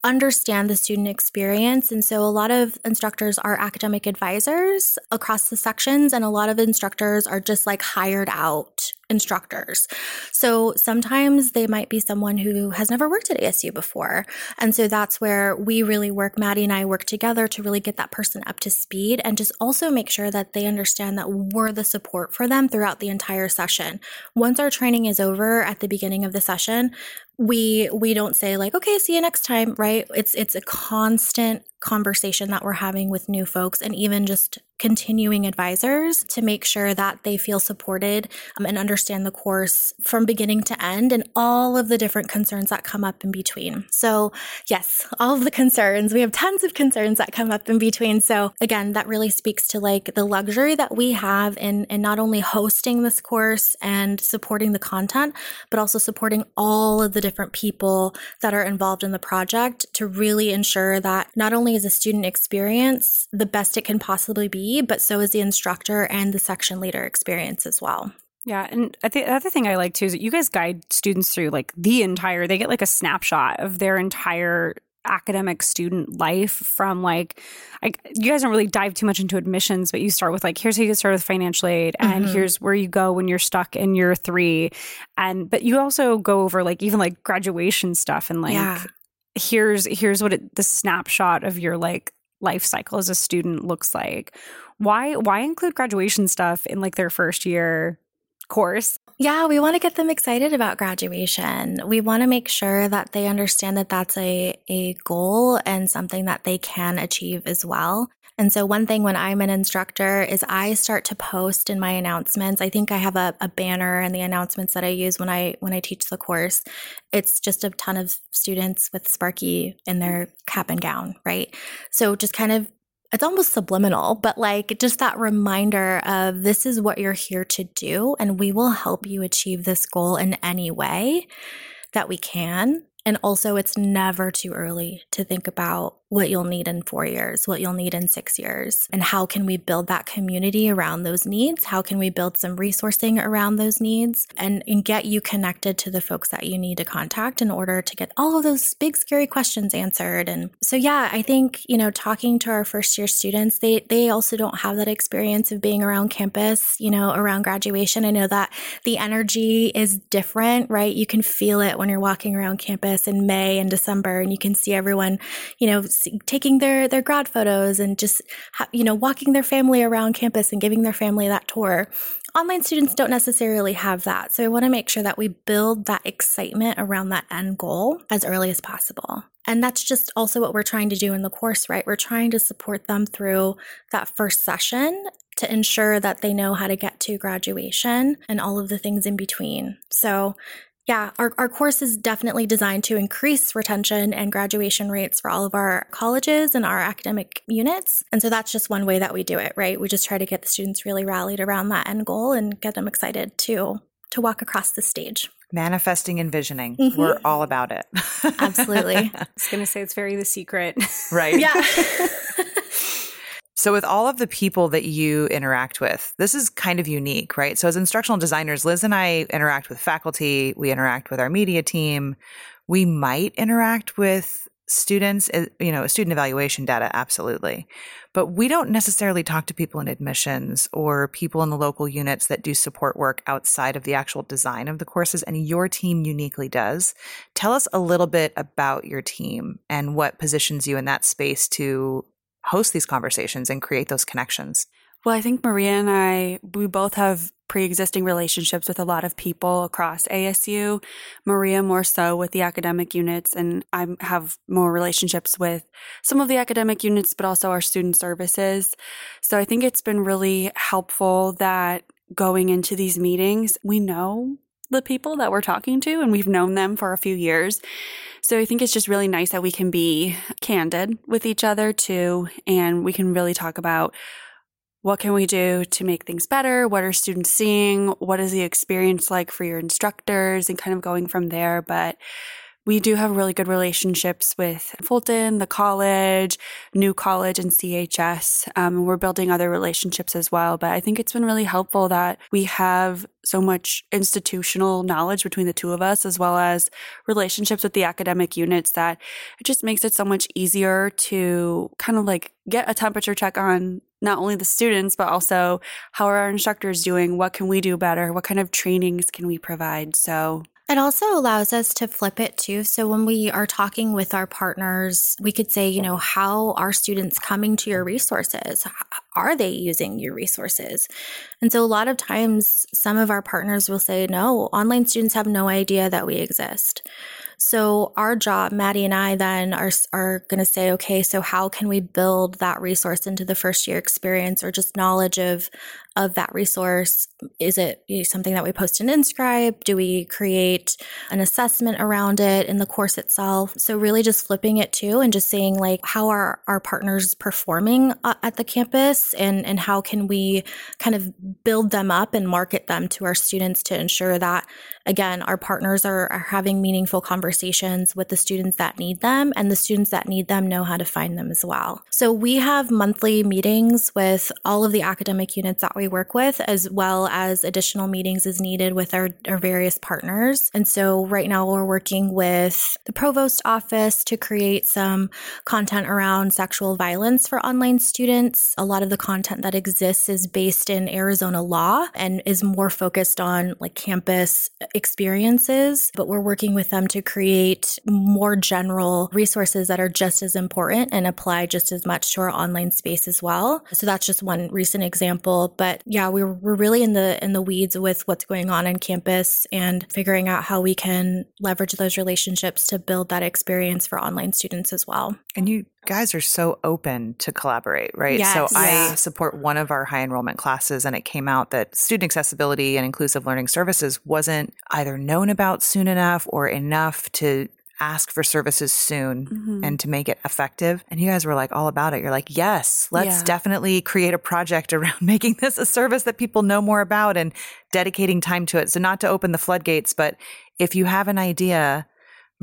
understand the student experience. And so a lot of instructors are academic advisors across the sections, and a lot of instructors are just like hired out instructors. So sometimes they might be someone who has never worked at ASU before. And so that's where we really work, Maddie and I work together to really get that person up to speed and just also make sure that they understand that we're the support for them throughout the entire session. Once our training is over at the beginning of the session, we we don't say like okay see you next time right? It's it's a constant conversation that we're having with new folks and even just continuing advisors to make sure that they feel supported um, and understand the course from beginning to end and all of the different concerns that come up in between. So yes all of the concerns. We have tons of concerns that come up in between. So again that really speaks to like the luxury that we have in in not only hosting this course and supporting the content but also supporting all of the different people that are involved in the project to really ensure that not only is the student experience the best it can possibly be, but so is the instructor and the section leader experience as well. Yeah, and I think the other thing I like too is that you guys guide students through like the entire. They get like a snapshot of their entire academic student life from like like you guys don't really dive too much into admissions but you start with like here's how you get started with financial aid and Mhm. here's where you go when you're stuck in year three and but you also go over like even like graduation stuff and like Yeah. Here's here's what it, the snapshot of your like life cycle as a student looks like why why include graduation stuff in like their first year course Yeah, we want to get them excited about graduation. We want to make sure that they understand that that's a, a goal and something that they can achieve as well. And so, one thing when I'm an instructor is I start to post in my announcements. I think I have a, a banner and the announcements that I use when I when I teach the course. It's just a ton of students with Sparky in their cap and gown, right? So just kind of it's almost subliminal, but like just that reminder of this is what you're here to do, and we will help you achieve this goal in any way that we can. And also, it's never too early to think about what you'll need in four years, what you'll need in six years, and how can we build that community around those needs? How can we build some resourcing around those needs and, and get you connected to the folks that you need to contact in order to get all of those big, scary questions answered? And so, yeah, I think, you know, talking to our first year students, they, they also don't have that experience of being around campus, you know, around graduation. I know that the energy is different, right? You can feel it when you're walking around campus in May and December and you can see everyone, you know, taking their their grad photos and just you know walking their family around campus and giving their family that tour. Online students don't necessarily have that so i want to make sure that we build that excitement around that end goal as early as possible. And that's just also what we're trying to do in the course right? We're trying to support them through that first session to ensure that they know how to get to graduation and all of the things in between. So yeah, our, our course is definitely designed to increase retention and graduation rates for all of our colleges and our academic units. And so that's just one way that we do it, right? We just try to get the students really rallied around that end goal and get them excited to to walk across the stage. Manifesting and visioning. Mm-hmm. We're all about it. Absolutely. I was going to say it's very the secret. Right. Yeah. So, with all of the people that you interact with, this is kind of unique, right? So, as instructional designers, Liz and I interact with faculty, we interact with our media team, we might interact with students, eh, you know, student evaluation data, absolutely. But we don't necessarily talk to people in admissions or people in the local units that do support work outside of the actual design of the courses. And your team uniquely does. Tell us a little bit about your team and what positions you in that space to host these conversations and create those connections? Well, I think Maria and I, we both have pre existing relationships with a lot of people across ASU. Maria more so with the academic units, and I have more relationships with some of the academic units, but also our student services. So I think it's been really helpful that going into these meetings, we know the people that we're talking to and we've known them for a few years. So I think it's just really nice that we can be candid with each other too. And we can really talk about what can we do to make things better? What are students seeing? What is the experience like for your instructors and kind of going from there. But we do have really good relationships with Fulton, the college, New College, and CHS. Um, we're building other relationships as well. But I think it's been really helpful that we have so much institutional knowledge between the two of us, as well as relationships with the academic units, that it just makes it so much easier to kind of like get a temperature check on not only the students, but also how are our instructors doing? What can we do better? What kind of trainings can we provide? So it also allows us to flip it too. So when we are talking with our partners, we could say, you know, how are students coming to your resources? Are they using your resources? And so a lot of times, some of our partners will say, no, online students have no idea that we exist. So our job, Maddie and I then are, are going to say, okay, so how can we build that resource into the first year experience or just knowledge of, of that resource? Is it something that we post in Inscribe? Do we create an assessment around it in the course itself? So really just flipping it too and just saying like, how are our partners performing at the campus and, and how can we kind of build them up and market them to our students to ensure that again, our partners are, are having meaningful conversations with the students that need them and the students that need them know how to find them as well. So we have monthly meetings with all of the academic units that we we work with, as well as additional meetings as needed with our, our various partners. And so right now we're working with the provost office to create some content around sexual violence for online students. A lot of the content that exists is based in Arizona law and is more focused on like campus experiences, but we're working with them to create more general resources that are just as important and apply just as much to our online space as well. So that's just one recent example, but but yeah, we're we're really in the in the weeds with what's going on in campus and figuring out how we can leverage those relationships to build that experience for online students as well. And you guys are so open to collaborate, right? Yes, so yeah. I support one of our high enrollment classes and it came out that student accessibility and inclusive learning services wasn't either known about soon enough or enough to ask for services soon mm-hmm. and to make it effective. And you guys were like all about it. You're like, yes, let's yeah. definitely create a project around making this a service that people know more about and dedicating time to it. So, not to open the floodgates, but if you have an idea,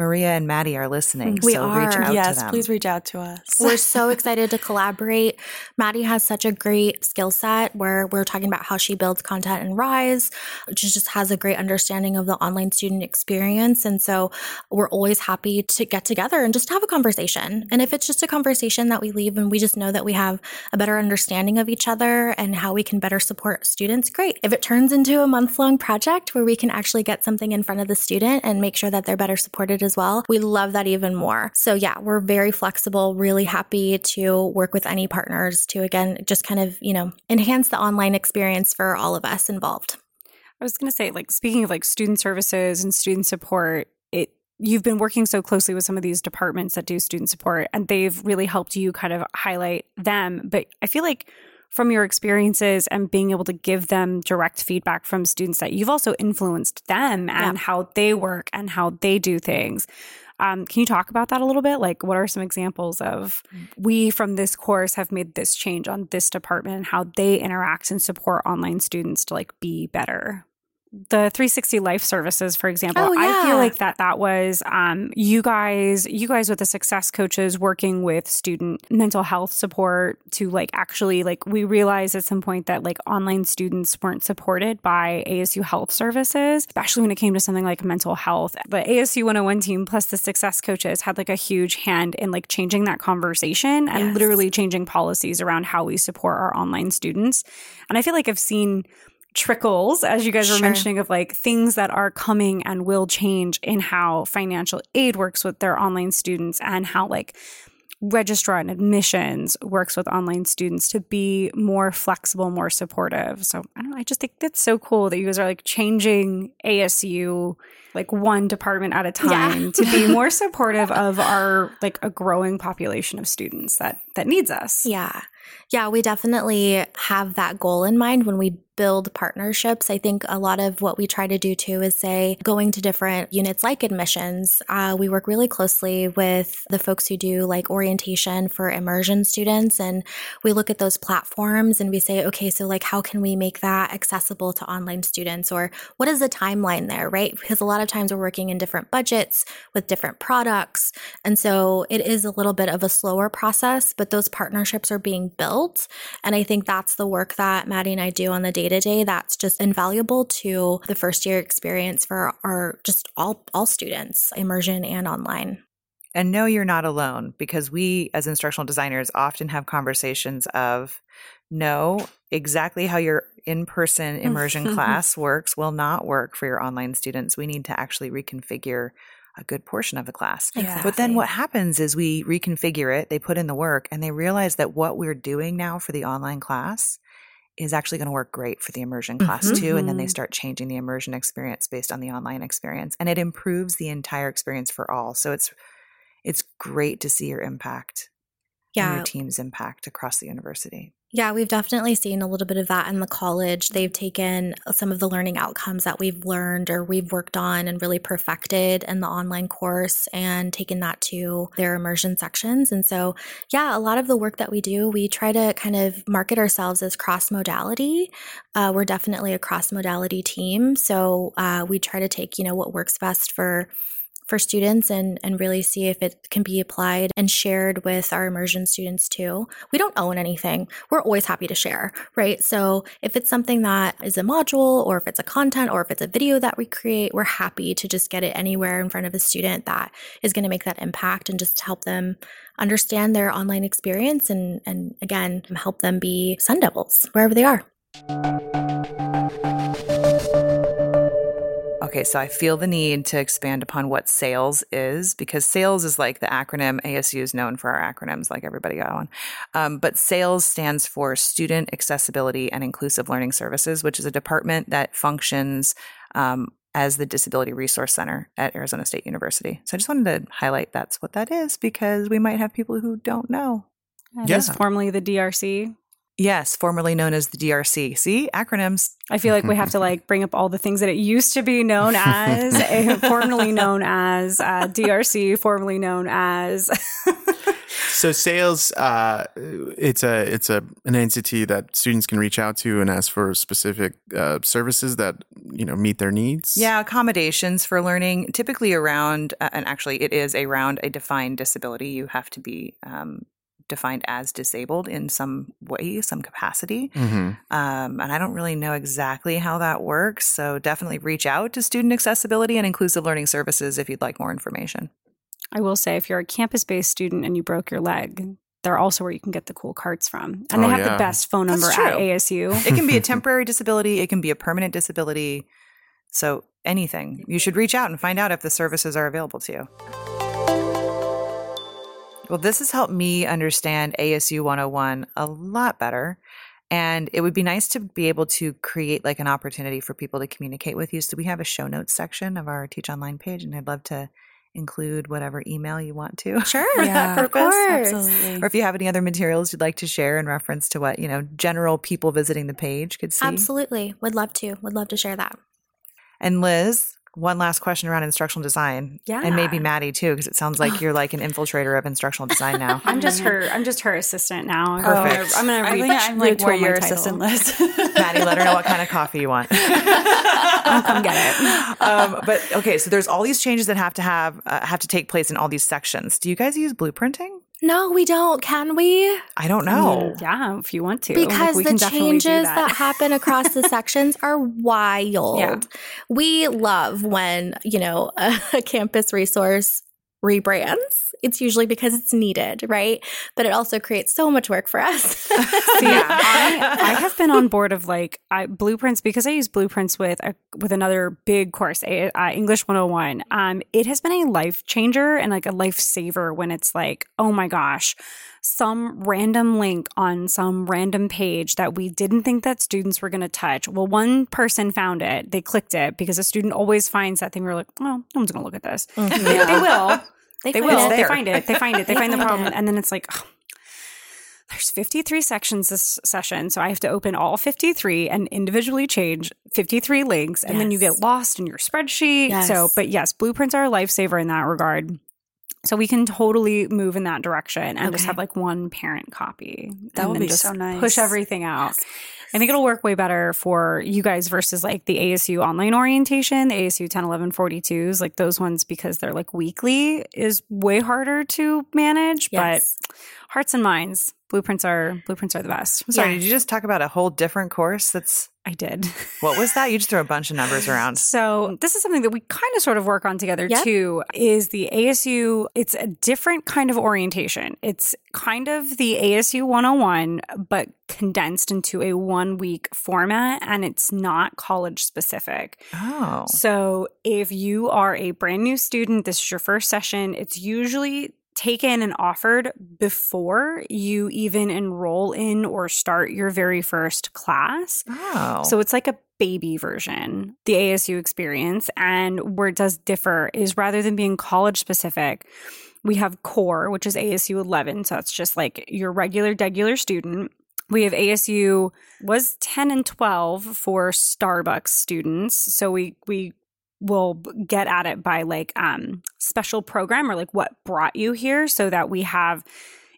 Maria and Maddie are listening. We so are. reach out yes, to them. please reach out to us. We're so excited to collaborate. Maddie has such a great skill set where we're talking about how she builds content in Rise. She just has a great understanding of the online student experience. And so we're always happy to get together and just have a conversation. And if it's just a conversation that we leave and we just know that we have a better understanding of each other and how we can better support students, great. If it turns into a month long project where we can actually get something in front of the student and make sure that they're better supported as well. We love that even more. So yeah, we're very flexible, really happy to work with any partners to again just kind of, you know, enhance the online experience for all of us involved. I was going to say like speaking of like student services and student support, it you've been working so closely with some of these departments that do student support and they've really helped you kind of highlight them, but I feel like from your experiences and being able to give them direct feedback from students that you've also influenced them and yeah. how they work and how they do things. Um, can you talk about that a little bit? Like, what are some examples of we from this course have made this change on this department and how they interact and support online students to like be better? The 360 life services for example oh, yeah. i feel like that that was um, you guys you guys with the success coaches working with student mental health support to like actually like we realized at some point that like online students weren't supported by asu health services especially when it came to something like mental health the asu 101 team plus the success coaches had like a huge hand in like changing that conversation and yes. literally changing policies around how we support our online students and i feel like i've seen trickles, as you guys sure. were mentioning, of like things that are coming and will change in how financial aid works with their online students and how like registrar and admissions works with online students to be more flexible, more supportive. So I don't know. I just think that's so cool that you guys are like changing ASU like one department at a time yeah. to be more supportive of our like a growing population of students that that needs us. Yeah. Yeah, we definitely have that goal in mind when we build partnerships. I think a lot of what we try to do too is say going to different units like admissions. Uh, we work really closely with the folks who do like orientation for immersion students. And we look at those platforms and we say, okay, so like how can we make that accessible to online students? Or what is the timeline there, right? Because a lot of times we're working in different budgets with different products. And so it is a little bit of a slower process, but those partnerships are being built. And I think that's the work that Maddie and I do on the day to day that's just invaluable to the first year experience for our just all all students, immersion and online. And no, you're not alone because we as instructional designers often have conversations of no, exactly how your in person immersion class works will not work for your online students. We need to actually reconfigure a good portion of the class. Exactly. But then what happens is we reconfigure it, they put in the work, and they realize that what we're doing now for the online class is actually going to work great for the immersion class mm-hmm. too. And then they mm-hmm. start changing the immersion experience based on the online experience. And it improves the entire experience for all. So it's it's great to see your impact yeah. your team's impact across the university. Yeah, we've definitely seen a little bit of that in the college. They've taken some of the learning outcomes that we've learned or we've worked on and really perfected in the online course and taken that to their immersion sections. And so, yeah, a lot of the work that we do, we try to kind of market ourselves as cross modality. Uh, we're definitely a cross modality team. So uh, we try to take, you know, what works best for for students and, and really see if it can be applied and shared with our immersion students too. We don't own anything. We're always happy to share, right? So if it's something that is a module or if it's a content or if it's a video that we create, we're happy to just get it anywhere in front of a student that is going to make that impact and just help them understand their online experience and, and again, help them be Sun Devils wherever they are. Okay, so I feel the need to expand upon what SAILS is because SAILS is like the acronym. ASU is known for our acronyms, like everybody got one. Um, but SAILS stands for Student Accessibility and Inclusive Learning Services, which is a department that functions um, as the Disability Resource Center at Arizona State University. So I just wanted to highlight that's what that is because we might have people who don't know. It yeah. is formerly the DRC. Yes, formerly known as the DRC. See, acronyms. I feel like we have to like bring up all the things that it used to be known as, eh, formerly known as uh, DRC, formerly known as. So SAILS, uh, it's a it's a an entity that students can reach out to and ask for specific uh, services that you know meet their needs. Yeah, accommodations for learning, typically around, uh, and actually it is around a defined disability. You have to be um, defined as disabled in some way, some capacity. hmm Um, and I don't really know exactly how that works. So definitely reach out to Student Accessibility and Inclusive Learning Services if you'd like more information. I will say, if you're a campus based student and you broke your leg, they're also where you can get the cool carts from. And they Oh, have yeah. the best phone number at ASU. It can be a temporary disability, it can be a permanent disability. So anything. You should reach out and find out if the services are available to you. Well, this has helped me understand ASU 101 a lot better. And it would be nice to be able to create like an opportunity for people to communicate with you. So we have a show notes section of our Teach Online page, and I'd love to include whatever email you want to. Sure, for Yeah, that of purpose. course. Absolutely. Or if you have any other materials you'd like to share in reference to what, you know, general people visiting the page could see. Absolutely. Would love to. Would love to share that. And Liz, one last question around instructional design. Yeah. And maybe Maddie too, because it sounds like you're like an infiltrator of instructional design now. I'm just her. I'm just her assistant now. I'm Perfect. gonna- I'm gonna. I re- think I'm like retool more your assistant Liz. Maddie, let her know what kind of coffee you want. I'll come get it. um, but okay, so there's all these changes that have to have uh, have to take place in all these sections. Do you guys use blueprinting? No, we don't. Can we? I don't know. Yeah, if you want to, Because we the can definitely do changes that. that. happen across the sections are wild. Yeah. We love when, you know, a, a campus resource rebrands. It's usually because it's needed, right? But it also creates so much work for us. See, I, I have been on board of like I, blueprints because I use blueprints with a, with another big course, a, uh, English 101. Um, it has been a life changer and like a lifesaver when it's like, oh my gosh, some random link on some random page that we didn't think that students were going to touch. Well, one person found it, they clicked it because a student always finds that thing. We're like, oh, no one's going to look at this. Mm-hmm. They, they will. They find will. They find it. They find it. They, They find the problem. it. And then it's like, oh, there's 53 sections this session. So I have to open all 53 and individually change 53 links. And then you get lost in your spreadsheet. Yes. So, but yes, blueprints are a lifesaver in that regard. So we can totally move in that direction and just have like one parent copy. That would be so nice. Push everything out. I think it'll work way better for you guys versus like the ASU online orientation, the ASU 10, 11, 42s, like those ones because they're like weekly is way harder to manage. Yes. But hearts and minds, blueprints are blueprints are the best. I'm sorry, Yeah. did you just talk about a whole different course? That's I did. what was that? You just threw a bunch of numbers around. So this is something that we kind of sort of work on together Yep. too. Is the ASU? It's a different kind of orientation. It's kind of the ASU 101, but condensed into a one week format, and it's not college specific. Oh. So if you are a brand new student, this is your first session. It's usually taken and offered before you even enroll in or start your very first class. Oh. So it's like a baby version, the ASU experience. And where it does differ is rather than being college specific, we have core, which is ASU 11. So that's just like your regular, regular student. We have ASU was 10 and 12 for Starbucks students. So we, we, will get at it by like um special program or like what brought you here so that we have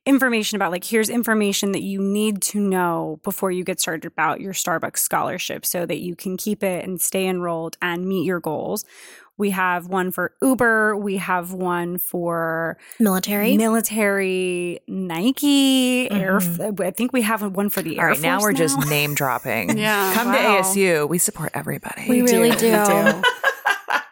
information about like here's information that you need to know before you get started about your Starbucks scholarship so that you can keep it and stay enrolled and meet your goals. We have one for Uber, we have one for Military. military, Nike, Air mm-hmm. I think we have one for the All Air right, now we're just name dropping. Yeah, Come wow. to ASU. We support everybody. We really do. do. I,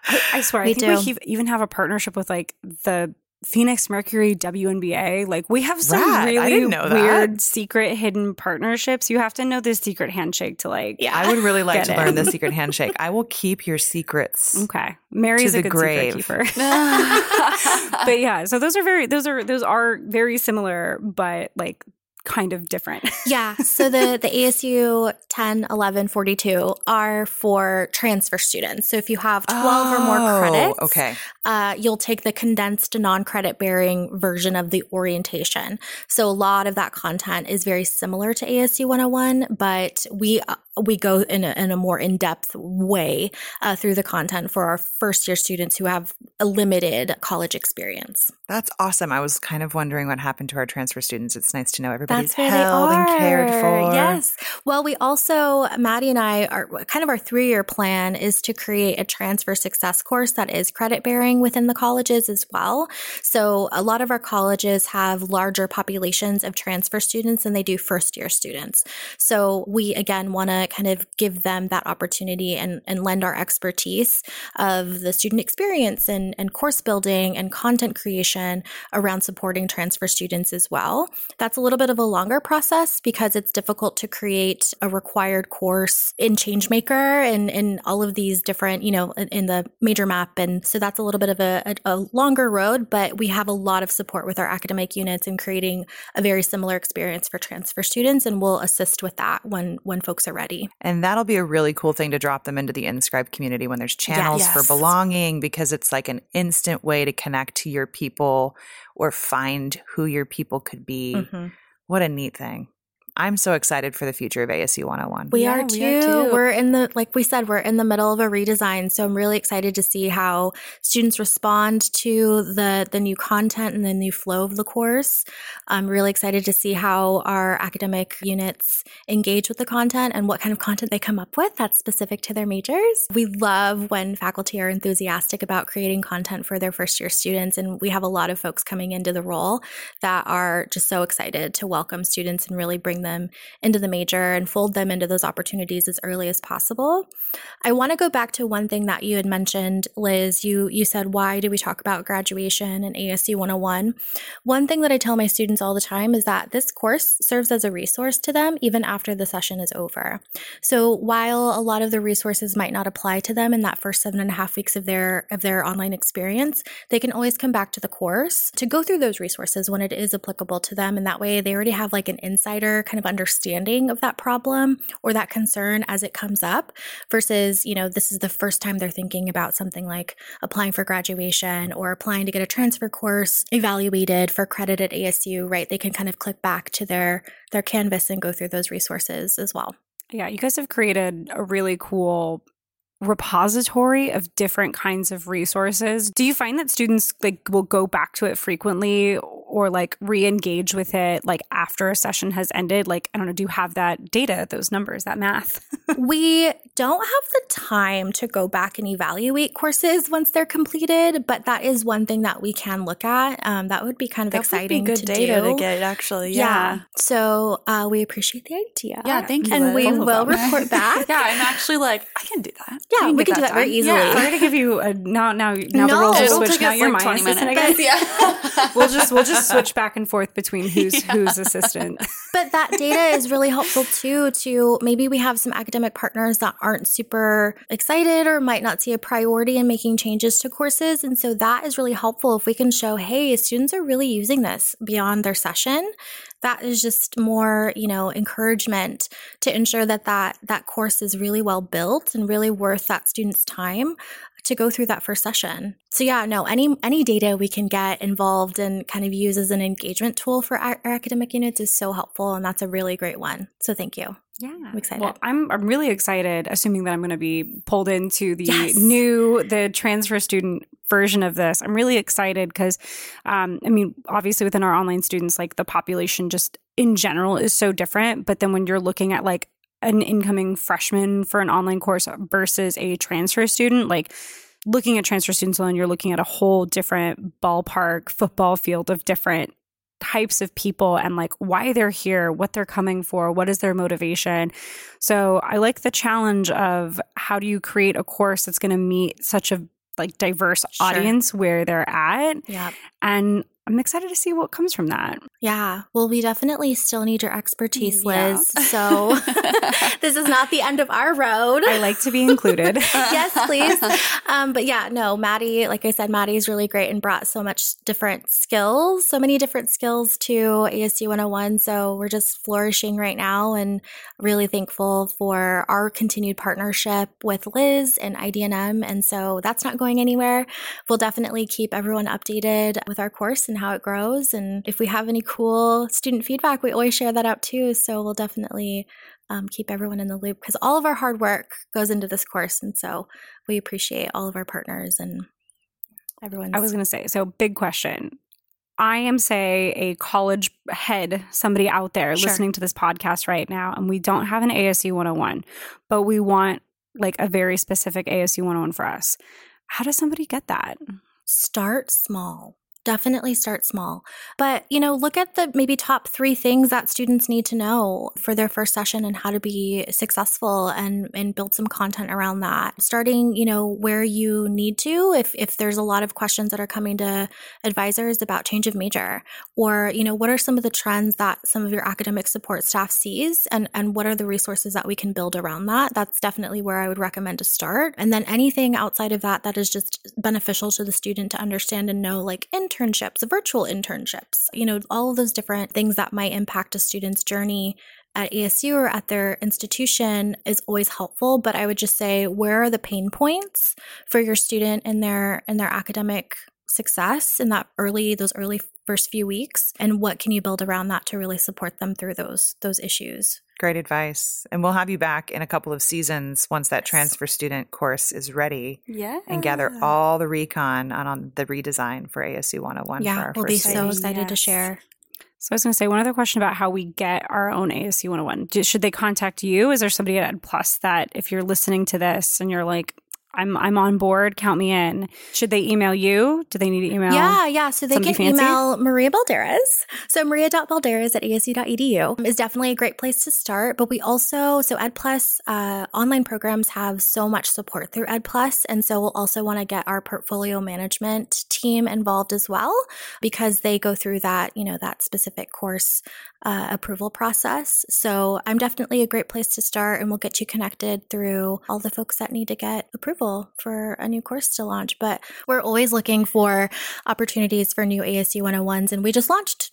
I swear, We I think do. hev- even have a partnership with like the Phoenix Mercury WNBA. Like we have some Rad. Really didn't that. weird, secret, hidden partnerships. You have to know the secret handshake to like. Yeah. I would really like to it. learn the secret handshake. I will keep your secrets. Okay, Mary's To a the good grave. secret keeper. but yeah, so those are very those are those are very similar, but like kind of different. Yeah. So the, the ASU 10, 11, 42 are for transfer students. So if you have 12 or more Oh, credits, Okay. Uh, you'll take the condensed non credit bearing version of the orientation. So a lot of that content is very similar to ASU 101, but we uh, we go in a, in a more in depth way uh, through the content for our first year students who have a limited college experience. That's awesome. I was kind of wondering what happened to our transfer students. It's nice to know everybody's held and cared for. Yes. Well, we also, Maddie and I, are kind of our three year plan is to create a transfer success course that is credit bearing within the colleges as well. So a lot of our colleges have larger populations of transfer students than they do first year students. So we again want to kind of give them that opportunity and, and lend our expertise of the student experience and, and course building and content creation around supporting transfer students as well. That's a little bit of a longer process because it's difficult to create a required course in Changemaker and in all of these different, you know, in the major map. And so that's a little bit of a, a, a longer road, but we have a lot of support with our academic units in creating a very similar experience for transfer students and we'll assist with that when when folks are ready. And that'll be a really cool thing to drop them into the Inscribe community when there's channels Yes. for belonging because it's like an instant way to connect to your people or find who your people could be. Mhm. What a neat thing. I'm so excited for the future of ASU 101. We, Yeah, are, we are too. We're in the, like we said, we're in the middle of a redesign. So I'm really excited to see how students respond to the, the new content and the new flow of the course. I'm really excited to see how our academic units engage with the content and what kind of content they come up with that's specific to their majors. We love when faculty are enthusiastic about creating content for their first year students. And we have a lot of folks coming into the role that are just so excited to welcome students and really bring them into the major and fold them into those opportunities as early as possible. I want to go back to one thing that you had mentioned, Liz. You you said why do we talk about graduation and ASU 101? One thing that I tell my students all the time is that this course serves as a resource to them even after the session is over. So while a lot of the resources might not apply to them in that first seven and a half weeks of their of their online experience, they can always come back to the course to go through those resources when it is applicable to them. And that way they already have like an insider kind of understanding of that problem or that concern as it comes up versus, you know, this is the first time they're thinking about something like applying for graduation or applying to get a transfer course evaluated for credit at ASU, right? They can kind of click back to their their canvas and go through those resources as well. Yeah, you guys have created a really cool repository of different kinds of resources. Do you find that students like will go back to it frequently or like re-engage with it like after a session has ended? Like I don't know, do you have that data, those numbers, that math? we don't have the time to go back and evaluate courses once they're completed, but that is one thing that we can look at. Um, that would be kind of That would exciting be good to data do. to get, actually. Yeah. So uh, we appreciate the idea. Yeah, thank you. And Liz. we Both will report back. yeah, I'm actually like, I can do that. Yeah, I we get can do that very easily. Yeah. So we're gonna give you a now now now the No, roles are it'll switched. take Now us like my 20 assistant minutes. again. Yeah. we'll just we'll just switch back and forth between who's who's assistant. But that data is really helpful too. To maybe we have some academic partners that aren't super excited or might not see a priority in making changes to courses. And so that is really helpful if we can show, hey, students are really using this beyond their session. That is just more, you know, encouragement to ensure that that, that course is really well built and really worth that student's time to go through that first session. So yeah, no, any any data we can get involved and kind of use as an engagement tool for our, our academic units is so helpful, and that's a really great one. So thank you. Yeah, I'm excited. Well, I'm I'm really excited, assuming that I'm going to be pulled into the Yes. new the transfer student version of this. I'm really excited because, um, I mean, obviously within our online students, like the population just in general is so different. But then when you're looking at like an incoming freshman for an online course versus a transfer student, like looking at transfer students alone, you're looking at a whole different ballpark football field of different types of people and like why they're here, what they're coming for, what is their motivation. So I like the challenge of how do you create a course that's going to meet such a like diverse Sure. audience where they're at Yeah. and I'm excited to see what comes from that. Yeah. Well, we definitely still need your expertise, Liz. Yeah. So this is not the end of our road. I like to be included. yes, please. Um, but yeah, no, Maddie, like I said, Maddie is really great and brought so much different skills, so many different skills to ASU 101. So we're just flourishing right now and really thankful for our continued partnership with Liz and IDNM. And so that's not going anywhere. We'll definitely keep everyone updated with our course and how it grows. And if we have any cool student feedback, we always share that out too. So we'll definitely um, keep everyone in the loop because all of our hard work goes into this course. And so we appreciate all of our partners and everyone. I was going to say, so big question. I am, say, a college head, somebody out there sure. listening to this podcast right now, and we don't have an ASU 101, but we want like a very specific ASU 101 for us. How does somebody get that? Start small definitely start small. But, you know, look at the maybe top three things that students need to know for their first session and how to be successful and, and build some content around that. Starting, you know, where you need to, if, if there's a lot of questions that are coming to advisors about change of major, or, you know, what are some of the trends that some of your academic support staff sees and, and what are the resources that we can build around that? That's definitely where I would recommend to start. And then anything outside of that that is just beneficial to the student to understand and know, like in internships, virtual internships, you know, all of those different things that might impact a student's journey at ASU or at their institution is always helpful but i would just say where are the pain points for your student in their in their academic success in that early those early first few weeks and what can you build around that to really support them through those those issues Great advice. And we'll have you back in a couple of seasons once that transfer student course is ready. Yeah. And gather all the recon on, on the redesign for ASU 101 yeah, for our we'll first be so excited yes. to share. So I was going to say one other question about how we get our own ASU 101. Should they contact you? Is there somebody at Ed Plus that if you're listening to this and you're like, I'm I'm on board. Count me in. Should they email you? Do they need to email? Yeah, yeah. So they can fancy? email Maria Balderas. So maria.balderas at asu.edu is definitely a great place to start. But we also so Ed Plus uh, online programs have so much support through Ed Plus, and so we'll also want to get our portfolio management team involved as well because they go through that you know that specific course uh, approval process. So I'm definitely a great place to start, and we'll get you connected through all the folks that need to get approval for a new course to launch. But we're always looking for opportunities for new ASU 101s, and we just launched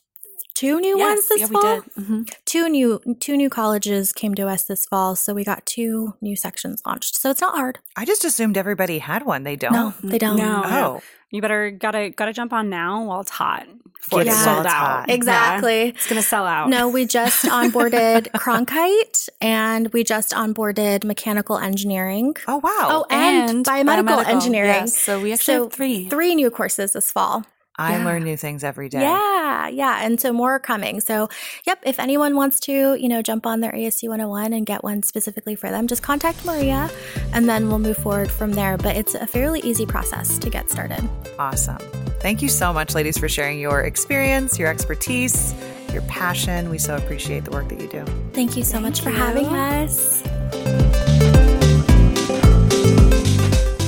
two new yes, ones this yeah, fall. Mm-hmm. Two new two new colleges came to us this fall, so we got two new sections launched. So it's not hard. I just assumed everybody had one. They don't. No, they don't. No. Oh. You better gotta gotta jump on now while it's hot. Before it's sold out. Hot. Exactly. Yeah, it's gonna sell out. No, we just onboarded Cronkite and we just onboarded mechanical engineering. Oh wow. Oh, and, and biomedical, biomedical, engineering. Yes, so we actually so have three. Three new courses this fall. I yeah. learn new things every day. Yeah, yeah. And so more are coming. So, yep, if anyone wants to, you know, jump on their ASU 101 and get one specifically for them, just contact Maria and then we'll move forward from there. But it's a fairly easy process to get started. Awesome. Thank you so much, ladies, for sharing your experience, your expertise, your passion. We so appreciate the work that you do. Thank you so Thank much you. for having us.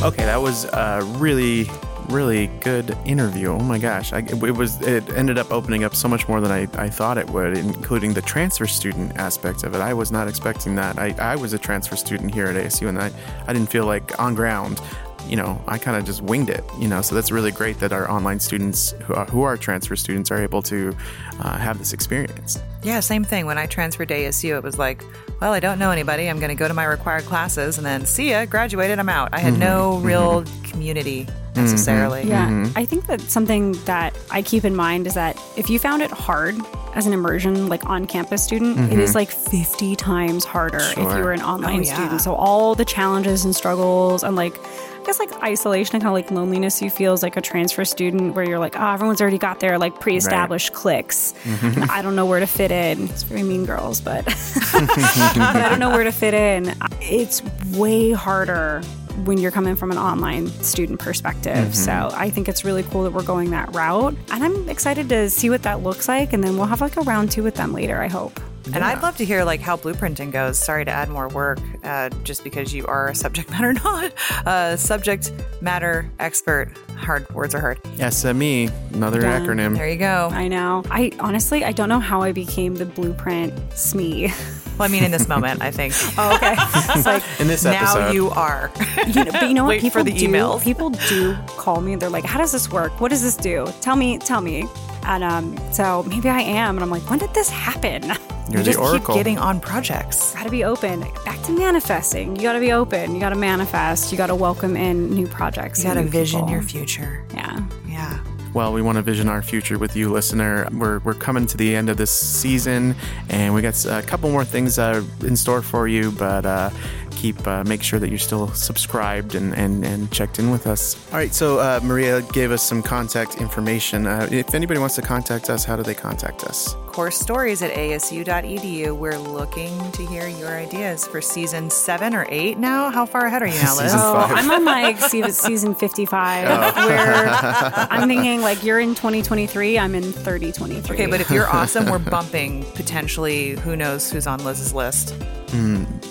Okay, that was uh, really really good interview. Oh my gosh, I, it was it ended up opening up so much more than I, I thought it would, including the transfer student aspect of it. I was not expecting that. I, I was a transfer student here at ASU, and I, I didn't feel like on ground. You know, I kind of just winged it. You know, so that's really great that our online students who are, who are transfer students are able to uh, have this experience. Yeah, same thing. When I transferred to ASU, it was like, well, I don't know anybody. I'm going to go to my required classes, and then see ya, graduated, I'm out. I had mm-hmm. no real mm-hmm. community necessarily. Mm-hmm. Yeah. Mm-hmm. I think that something that I keep in mind is that if you found it hard as an immersion, like on campus student, mm-hmm. it is like 50 times harder sure. if you were an online oh, yeah. student. So all the challenges and struggles and like, I guess like isolation and kind of like loneliness you feel as like a transfer student where you're like, oh, everyone's already got their like pre-established right. cliques. Mm-hmm. I don't know where to fit in. It's very mean girls, but I don't know where to fit in. It's way harder when you're coming from an online student perspective. Mm-hmm. So I think it's really cool that we're going that route. And I'm excited to see what that looks like. And then we'll have like a round two with them later, I hope. And yeah. I'd love to hear like how blueprinting goes. Sorry to add more work, uh, just because you are a subject matter not a subject matter expert. hard words are hard. SME, another Yeah. acronym. There you go. I know. I honestly, I don't know how I became the blueprint SME. Well, I mean, in this moment, I think. Oh, okay. it's like, In this episode. now you are. you know, but you know what? Wait people for the do, emails. People do call me. And they're like, "How does this work? What does this do? Tell me, tell me." And um, so maybe I am, and I'm like, "When did this happen?" you're You the just oracle. keep getting on projects. got to be open. Back to manifesting. You got to be open. You got to manifest. You got to welcome in new projects. You got to vision people. your future. Yeah. Yeah. Well, we want to vision our future with you, listener. We're, we're coming to the end of this season, and we got a couple more things uh, in store for you. But uh, keep uh, make sure that you're still subscribed and, and, and checked in with us. All right. So uh, Maria gave us some contact information. Uh, if anybody wants to contact us, how do they contact us? Course stories at asu.edu. We're looking to hear your ideas for season seven or eight now. How far ahead are you now, Liz? Season Oh, five. I'm on like se- season 55. Where I'm thinking like you're in 2023. I'm in 3023. Okay, but if you're awesome, we're bumping potentially who knows who's on Liz's list.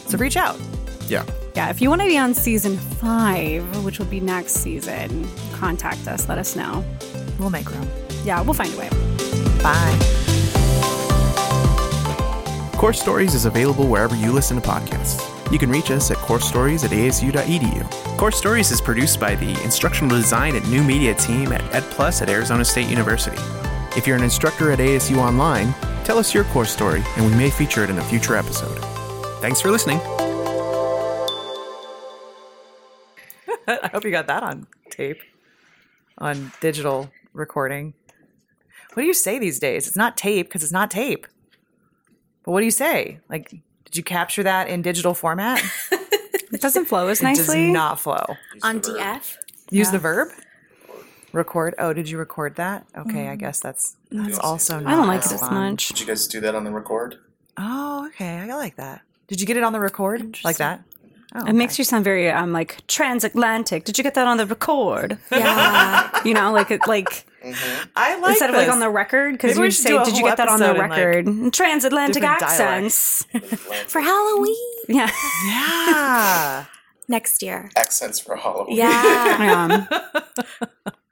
So reach out. Yeah. yeah, if you want to be on season five, which will be next season, contact us. Let us know. We'll make room. Yeah, we'll find a way. Bye. Course Stories is available wherever you listen to podcasts. You can reach us at coursestories at asu.edu. Course Stories is produced by the Instructional Design and New Media team at EdPlus at Arizona State University. If you're an instructor at ASU Online, tell us your course story and we may feature it in a future episode. Thanks for listening. I hope you got that on tape, on digital recording. What do you say these days? It's not tape because it's not tape. But what do you say? Like, did you capture that in digital format? It doesn't flow as It does nicely. not flow. On DF? Use the verb. Record. Oh, did you record that? Okay, I mm. guess that's that's also. Not I don't like as it as much. Did you guys do that on the record? Oh, okay. I like that. Did you get it on the record like that? Oh, It makes you sound very um like transatlantic. Did you get that on the record? Yeah. You know, like it like I like instead of like on the record because Maybe we we say, "Did you get that on the episode in, like, record?" Transatlantic accents. For Halloween yeah. Yeah. next year. Accents for Halloween. Yeah. Um,